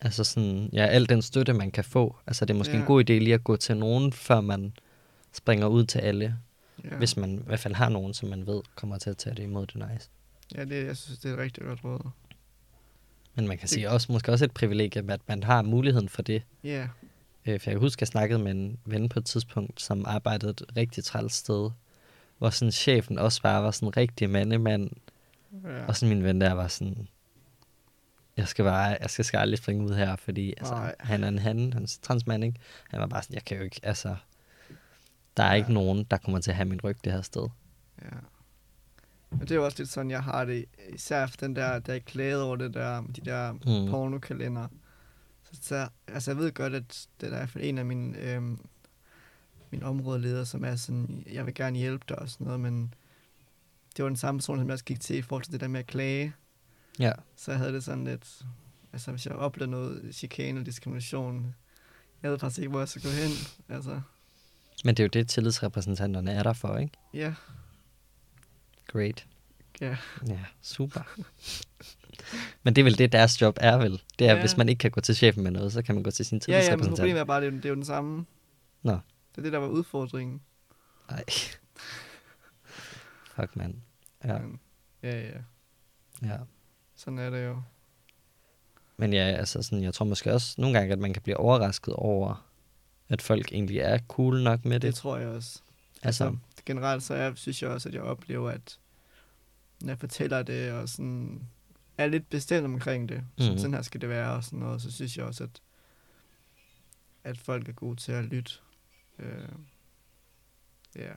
Altså sådan, ja, al den støtte, man kan få. Altså det er måske ja. En god idé lige at gå til nogen, før man springer ud til alle. ja. Hvis man i hvert fald har nogen, som man ved kommer til at tage det imod det nice. ja det, jeg synes, det er et rigtig godt råd. Men man kan Det- sige også, måske også et privilegium, at man har muligheden for det. Ja, Øh, for jeg kan huske, at jeg snakkede med en ven på et tidspunkt, som arbejdede et rigtig træls sted, hvor sådan chefen også bare var sådan en rigtig mandemand. ja. Og så min ven der var sådan, jeg skal bare, jeg skal, aldrig springe ud her, fordi altså, han er en han, han er transmand, ikke? Han var bare sådan, jeg kan jo ikke, altså, der er Ja. ikke nogen, der kommer til at have min ryg det her sted. Ja. Men det er jo også lidt sådan, jeg har det. Især for den der, der jeg klagede over det der, de der Mm. pornokalender. Så, så altså, jeg ved godt, at det er i hvert fald en af mine, øhm, mine områdeledere, som er sådan, jeg vil gerne hjælpe dig og sådan noget, men det var den samme person, som jeg også gik til i forhold til det der med at klage. Ja. Så jeg havde det sådan lidt, altså hvis jeg oplevede noget chikane og diskrimination, jeg ved faktisk ikke, hvor jeg skal gå hen. Altså, Men det er jo det, tillidsrepræsentanterne er der for, ikke? ja, Great. ja. Ja, super. Men det er vel det, deres job er vel. Det er, Ja. hvis man ikke kan gå til chefen med noget, så kan man gå til sin Ja, ja, men tillidsrepræsentant. problemet er bare, det er, jo- det er jo den samme. Nå. Det er det, der var udfordringen. Ej. Fuck, mand. Ja, Men, ja, ja. ja. Sådan er det jo. Men ja, altså sådan, jeg tror måske også nogle gange, at man kan blive overrasket over, at folk egentlig er cool nok med Det, det. tror jeg også. altså, Altså, generelt så jeg, synes jeg også, at jeg oplever, at når jeg fortæller det, og sådan er lidt bestemt omkring det, mm. Mhm. sådan her skal det være, og sådan noget, så synes jeg også, at, at folk er gode til at lytte. Øh, ja.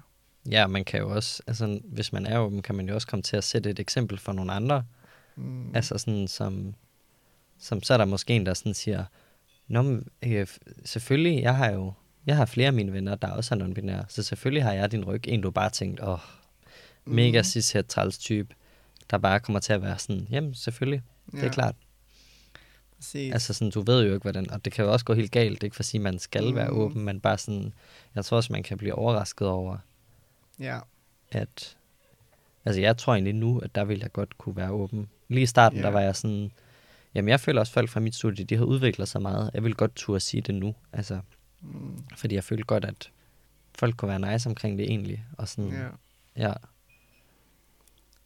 ja, man kan jo også, altså hvis man er åben, kan man jo også komme til at sætte et eksempel for nogle andre. Mm. Mm. Altså sådan som, som, så er der måske en, der sådan siger, Nå, men, øh, selvfølgelig, jeg har jo, jeg har flere af mine venner, der også er non-binære, så selvfølgelig har jeg din ryg. En, du bare tænkt, åh, Mm. mega cis træls type, der bare kommer til at være sådan, jamen selvfølgelig, ja. det er klart. Præcis. Altså sådan, du ved jo ikke, hvordan, og det kan jo også gå helt galt, det er ikke for at sige, at man skal mm. være Mm. åben, men bare sådan, jeg tror også, man kan blive overrasket over, ja. at, altså jeg tror egentlig nu, at der ville jeg godt kunne være åben. Lige i starten, Ja. der var jeg sådan, jamen jeg føler også, at folk fra mit studie, de har udviklet sig meget. Jeg vil godt turde sige det nu, altså, Mm. fordi jeg følte godt, at folk kunne være nice omkring det egentlig, og sådan, ja. ja,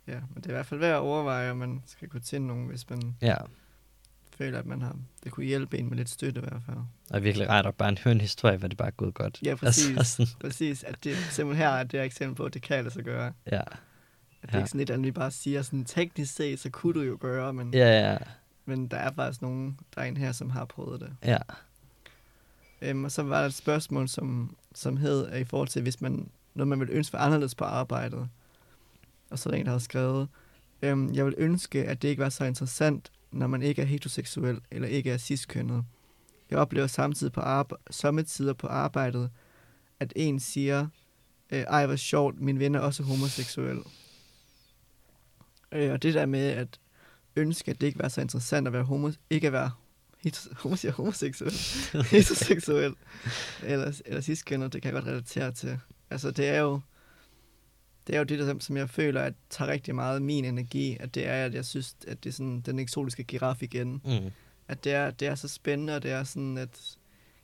Ja, men det er i hvert fald værd at overveje, om man skal gå til nogen, hvis man ja. føler, at man har, det kunne hjælpe en med lidt støtte i hvert fald. Og virkelig rart at bare høre en historie, hvor det bare er gået godt. Ja, præcis. Altså, sådan, Præcis, at det simpelthen her er det her eksempel på, at det kan lade sig gøre. ja. Det er ikke sådan lidt, at vi bare siger sådan, teknisk set, så kunne du jo gøre, men, Ja, ja, men der er faktisk nogen, der er en her, som har prøvet det. ja. Øhm, og så var der et spørgsmål, som, som hed, at i forhold til, hvis man, noget man vil ønske for anderledes på arbejdet. Og så er der en, der har skrevet, øhm, jeg vil ønske, at det ikke var så interessant, når man ikke er heteroseksuel eller ikke er ciskønnet. Jeg oplever samtidig på arbe- sommetider på arbejdet, at en siger, øh, ej hvor sjovt, min ven er også homoseksuel. Øh, og det der med at ønske, at det ikke var så interessant at være homo, ikke at være heter- homo, siger homoseksuel, heteroseksuel eller, eller ciskønnet, det kan jeg godt relatere til. Altså det er jo, det er jo det, der, som jeg føler, at tager rigtig meget min energi, at det er, at jeg synes, at det er sådan den eksotiske giraf igen. Mm. At det er, det er så spændende, og det er sådan, at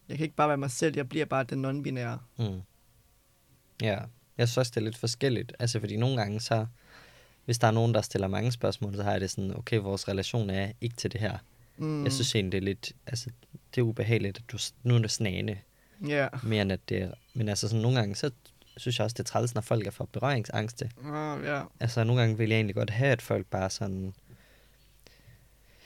jeg kan ikke bare være mig selv, jeg bliver bare den non-binære. Mm. Ja, jeg synes også, det er lidt forskelligt. Altså, fordi nogle gange så, hvis der er nogen, der stiller mange spørgsmål, så har jeg det sådan, okay, vores relation er ikke til det her. Mm. Jeg synes egentlig, det er lidt, altså, det er ubehageligt, at du, nu er det snagende, Ja. mere end at det men altså sådan nogle gange, så synes jeg også, det er træls, når folk er for berøringsangste. Oh, ja. Altså nogle gange vil jeg egentlig godt have, at folk bare sådan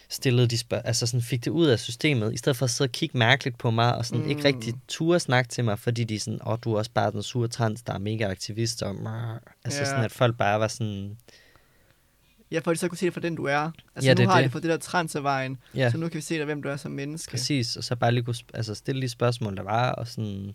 stillede de spørg- altså sådan fik det ud af systemet, i stedet for at sidde og kigge mærkeligt på mig, og sådan mm. ikke rigtig ture snakke til mig, fordi de er sådan, åh, oh, du er også bare den sure trans, der er mega aktivist, og mrr. altså Ja. sådan, at folk bare var sådan, Ja, for at de så kunne se det for den, du er. Altså Ja, det nu er har det. de fået det der trans af vejen, ja, så nu kan vi se dig, hvem du er som menneske. præcis, og så bare lige kunne altså, stille de spørgsmål, der var, og sådan,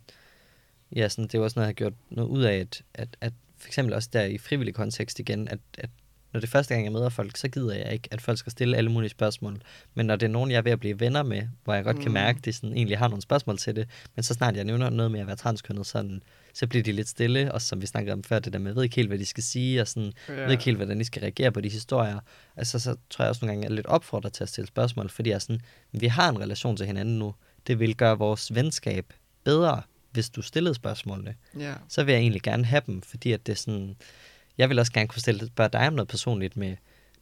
ja, sådan, det var også noget, jeg har gjort noget ud af, at, at, at for eksempel også der i frivillig kontekst igen, at, at når det er første gang, jeg møder folk, så gider jeg ikke, at folk skal stille alle mulige spørgsmål. Men når det er nogen, jeg er ved at blive venner med, hvor jeg godt kan Mm. mærke, at de sådan, egentlig har nogle spørgsmål til det, men så snart jeg nævner noget med at være transkønnet, sådan, så bliver de lidt stille, og som vi snakkede om før, det der med, jeg ved ikke helt, hvad de skal sige, og sådan, jeg ved ikke helt, hvordan de skal reagere på de historier. Altså, så tror jeg også nogle gange, at jeg er lidt opfordret til at stille spørgsmål, fordi jeg er sådan, vi har en relation til hinanden nu. Det vil gøre vores venskab bedre, hvis du stillede spørgsmålene. Ja. Så vil jeg egentlig gerne have dem, fordi at det er sådan, jeg vil også gerne kunne stille, spørge dig om noget personligt med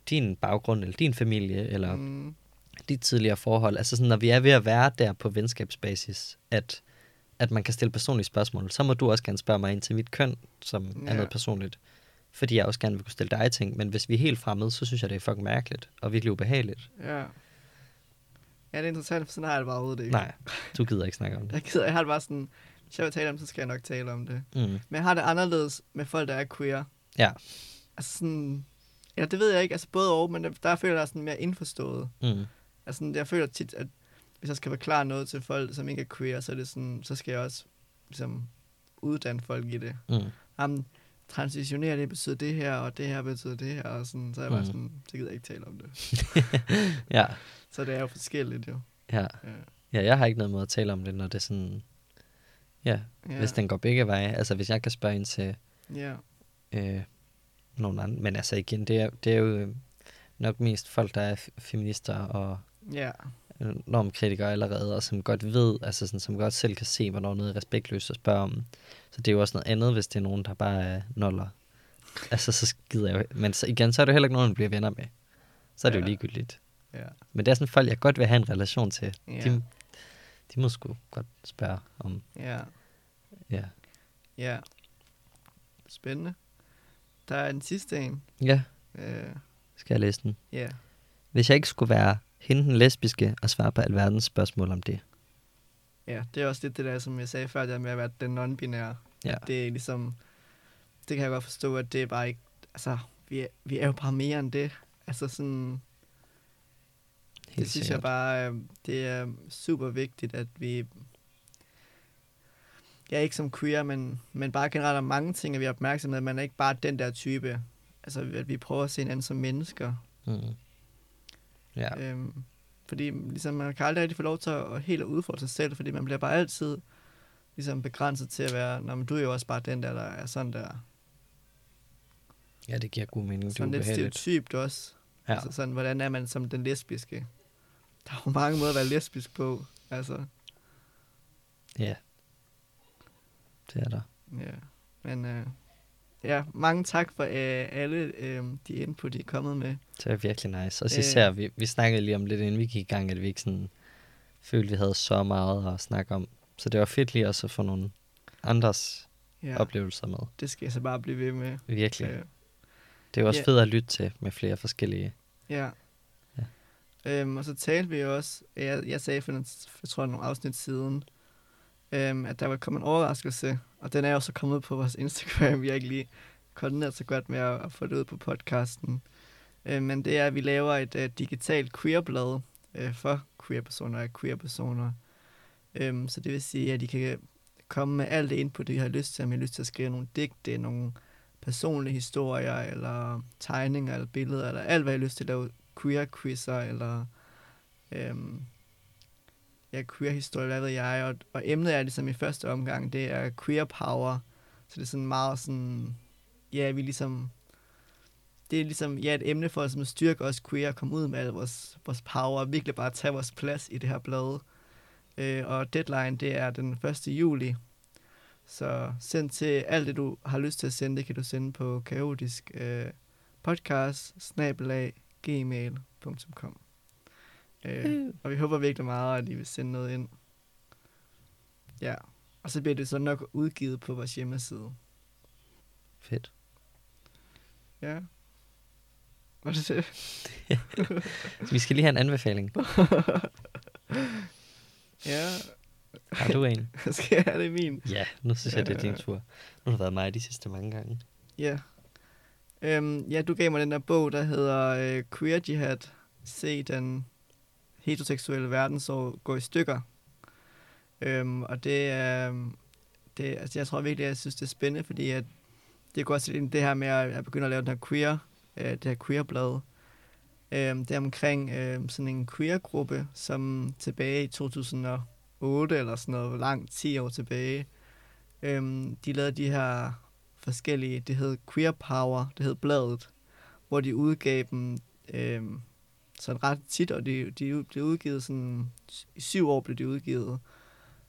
din baggrund, eller din familie, eller. Mm, dit tidligere forhold. Altså sådan, når vi er ved at være der på venskabsbasis, at, at man kan stille personlige spørgsmål, så må du også gerne spørge mig ind til mit køn, som ja. er noget personligt. Fordi jeg også gerne vil kunne stille dig ting. Men hvis vi er helt fremmede, så synes jeg, det er fucking mærkeligt og virkelig ubehageligt. ja. Ja, det er interessant, for sådan har jeg det bare overhovedet ikke. Nej, du gider ikke snakke om det. Jeg, gider, jeg har det bare sådan, hvis jeg vil tale om det, så skal jeg nok tale om det. Mm. Men jeg har det anderledes med folk, der er queer. Ja. Altså sådan, ja, det ved jeg ikke, altså både og, men der, der føler jeg sådan mere indforstået. Mm. Altså jeg føler tit, at hvis jeg skal forklare noget til folk, som ikke er queer, så er det sådan, så skal jeg også ligesom uddanne folk i det. Mm. Jamen, transitionere, det betyder det her, og det her betyder det her, og sådan, så er jeg bare Mm. sådan, så gider jeg ikke tale om det. Ja, Så det er jo forskelligt jo. ja. Ja. Ja, jeg har ikke noget måde at tale om det, når det er sådan... Ja, Ja. hvis den går begge veje. Altså, hvis jeg kan spørge ind til Ja. øh, nogen anden. Men altså igen, det er, det er jo øh, nok mest folk, der er feminister og Ja. Normkritikere allerede, og som godt ved, altså sådan, som godt selv kan se, hvornår noget er respektløst at spørge om. Så det er jo også noget andet, hvis det er nogen, der bare er noller. Altså, så skider jeg jo. Men så, igen, så er det jo heller ikke nogen, man bliver venner med. Så er det Ja. jo ligegyldigt. Ja. Men det er sådan folk, jeg godt vil have en relation til. Ja. De, de må sgu godt spørge om, Ja. ja. Ja. Spændende. Der er en sidste en. Ja, Øh, skal jeg læse den. ja. Hvis jeg ikke skulle være hende den lesbiske og svare på alverdens spørgsmål om det. Ja, det er også lidt det der, som jeg sagde før, der med at være den non-binære. Ja. Det er ligesom, det kan jeg godt forstå, at det er bare ikke, altså, vi er, vi er jo bare mere end det. Altså sådan, Helt det synes jeg bare, øh, det er super vigtigt, at vi, ja, ikke som queer, men, men bare generelt om mange ting, at vi er opmærksomme, at man er ikke bare den der type. Altså, at vi prøver at se hinanden som mennesker. Mm. Ja, Øhm, fordi ligesom, man kan aldrig rigtig få lov til at, helt udfordre sig selv, fordi man bliver bare altid ligesom begrænset til at være, Nå, men du er jo også bare den der, der er sådan der. ja, det giver god mening. Det er Sådan lidt stereotypt også. Ja. Altså sådan, hvordan er man som den lesbiske? Der er jo mange måder at være lesbisk på. Altså, ja, det er der. ja. Men øh, ja, mange tak for øh, alle øh, de input, I er kommet med. Det er virkelig nice. Og Øh. især, vi, vi snakkede lige om lidt, inden vi gik i gang, at vi ikke sådan følte, vi havde så meget at snakke om. Så det var fedt lige også at få nogle andres Ja, oplevelser med. det skal jeg så bare blive ved med. Virkelig. Øh, Det er også ja. fedt at lytte til med flere forskellige. Ja. Ja. Øhm, og så talte vi også, jeg, jeg sagde for, jeg tror, nogle afsnit siden, øhm, at der var kommet en overraskelse, og den er jo så kommet ud på vores Instagram. Vi har ikke lige koordineret så godt med at, at få det ud på podcasten. Øh, men det er, at vi laver et uh, digitalt queerblad uh, for queer-personer og queer-personer. Øhm, så det vil sige, at de kan komme med alt det input, de har lyst til. Om I har lyst til at skrive nogle digte, nogle personlige historier, eller tegninger, eller billeder, eller alt, hvad I har lyst til at lave queer-quizzer, eller øhm, ja, queer-historie, hvad ved jeg. Og, og emnet er ligesom i første omgang, det er queer power. Så det er sådan meget sådan, ja, vi ligesom, det er ligesom, ja, et emne for os at styrke os queer, at komme ud med al vores, vores power, og virkelig bare tage vores plads i det her blad. Øh, og deadline, det er den 1. juli. Så send til alt det, du har lyst til at sende, det kan du sende på kaotisk øh, podcast, snabelag, gmail.com. Øh, og vi håber virkelig meget, at I vil sende noget ind. Ja, og så bliver det så nok udgivet på vores hjemmeside. Fedt. Ja. Var det vi skal lige have en anbefaling. Ja, Har du en? skal jeg have det min? Ja, nu synes jeg, det er din tur. Nu har det været mig de sidste mange gange. Ja. Øhm, ja, du gav mig den der bog, der hedder øh, Queer Jihad. Se den heteroseksuelle verdensår gå i stykker. Øhm, og det er... Det, altså, jeg tror virkelig, jeg synes, det er spændende, fordi at det går også ind det her med, at jeg begynder at lave den her queer, øh, det her queer-blad. Øhm, det er omkring øh, sådan en queer-gruppe, som tilbage i 2008 eller sådan noget, langt 10 år tilbage, øh, de lavede de her forskellige, det hed Queer Power, det hed bladet, hvor de udgav dem øh, sådan ret tit, og det de blev udgivet sådan, i syv år blev det udgivet.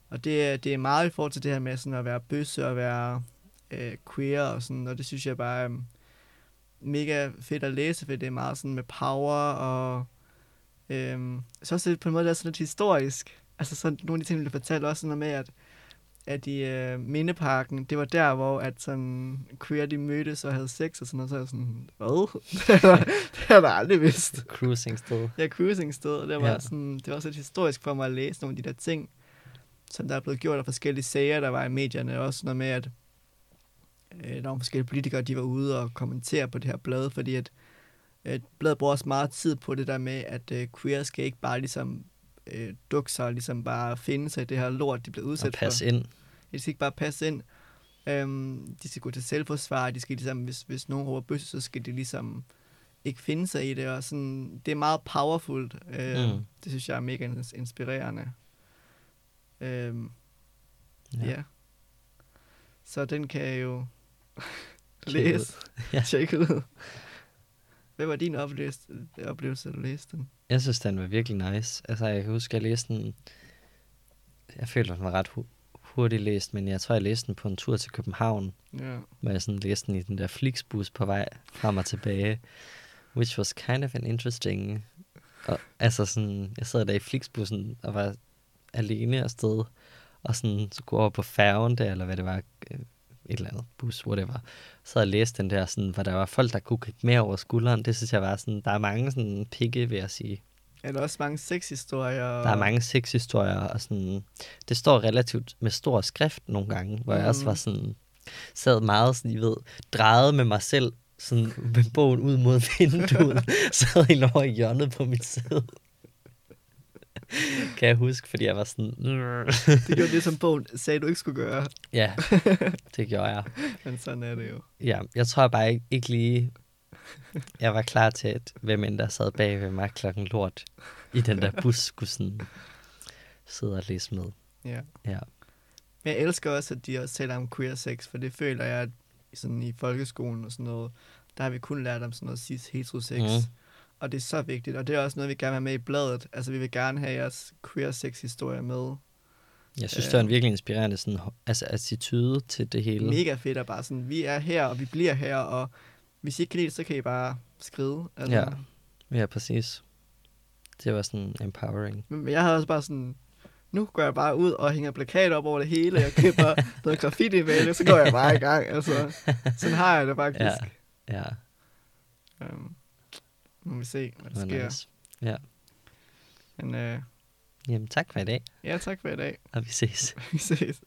Og det, er- det er meget i forhold til det her med sådan at være bøsse og være øh, queer og sådan, og det synes jeg bare er mega fedt at læse, for det er meget sådan med power og øh, så også på en måde, det er sådan lidt historisk. Altså sådan nogle af de ting, du fortalte også sådan noget med, at at i øh, Mindeparken, det var der, hvor at sådan queer, de mødtes og havde sex og sådan noget, så jeg sådan, hvad? det har jeg- aldrig vidst. Cruising sted. Ja, cruising sted, det var, Ja. ja. sådan, det var også lidt historisk for mig at læse nogle af de der ting, som der er blevet gjort af forskellige sager, der var i medierne. Også noget med, at øh, nogle forskellige politikere, de var ude og kommentere på det her blad, fordi at øh, bladet bruger også meget tid på det der med, at øh, queer skal ikke bare ligesom øh, dukke sig og ligesom bare finde sig i det her lort, de bliver Og udsat for. passe ind. De skal ikke bare passe ind. Øhm, de skal gå til selvforsvar. De skal ligesom, hvis, hvis nogen råber bøsse, så skal de ligesom ikke finde sig i det. Og sådan, det er meget powerful. Øh, Mm. Det synes jeg er mega ins- inspirerende. Øhm, ja. ja. Så den kan jeg jo læse. Ja. Tjekke ud. Hvad var din oplevelse, oplevelse, da du læste den? Jeg synes, den var virkelig nice. Altså, jeg kan huske, at jeg læste den... Jeg føler, den var ret hu- hurtigt læst, men jeg tror, jeg læste den på en tur til København, Ja. hvor jeg sådan læste den i den der Flixbus på vej frem og tilbage, which was kind of an interesting... Og, altså sådan, jeg sad der i Flixbussen og var alene afsted, og sådan skulle over på færgen der, eller hvad det var, øh, et eller andet bus, whatever. Så jeg læste den der, sådan, hvor der var folk, der kunne kigge mere over skulderen. Det synes jeg var sådan, der er mange sådan pikke, vil jeg sige. Er der også mange sexhistorier? Der er mange sexhistorier, og sådan, det står relativt med stor skrift nogle gange, hvor jeg også var Mm. sådan, sad meget sådan, I ved, drejet med mig selv, sådan med bogen ud mod vinduet, sad helt over i hjørnet på mit sæde. kan jeg huske, fordi jeg var sådan, Det gjorde det, som bogen sagde, du ikke skulle gøre. ja, det gjorde jeg. Men sådan er det jo. Ja, jeg tror bare ikke, ikke lige, jeg var klar til, at hvem end der sad bag ved mig klokken lort i den der bus, skulle sådan sidde og læse med. Ja. Ja. Men jeg elsker også, at de også taler om queer sex, for det føler jeg, at sådan i folkeskolen og sådan noget, der har vi kun lært om sådan noget cis heterosex. Mhm. Mm. Og det er så vigtigt, og det er også noget, vi gerne vil have med i bladet. Altså, vi vil gerne have jeres queer sex historie med. Jeg synes, Øh. det var en virkelig inspirerende sådan, altså, attitude til det hele. Mega fedt at bare sådan, vi er her, og vi bliver her, og hvis I ikke kan lide det, så kan I bare skrive. Altså, Ja. Ja, præcis. Det var sådan empowering. Men jeg havde også bare sådan, nu går jeg bare ud og hænger plakater op over det hele. Jeg køber noget graffiti med så går jeg bare i gang. Altså, sådan har jeg det faktisk. Ja. Ja, Um, må vi se, hvad der sker. nice. Ja. Men øh, Jamen, tak for i dag, ja, tak for i dag. og vi ses. Vi ses.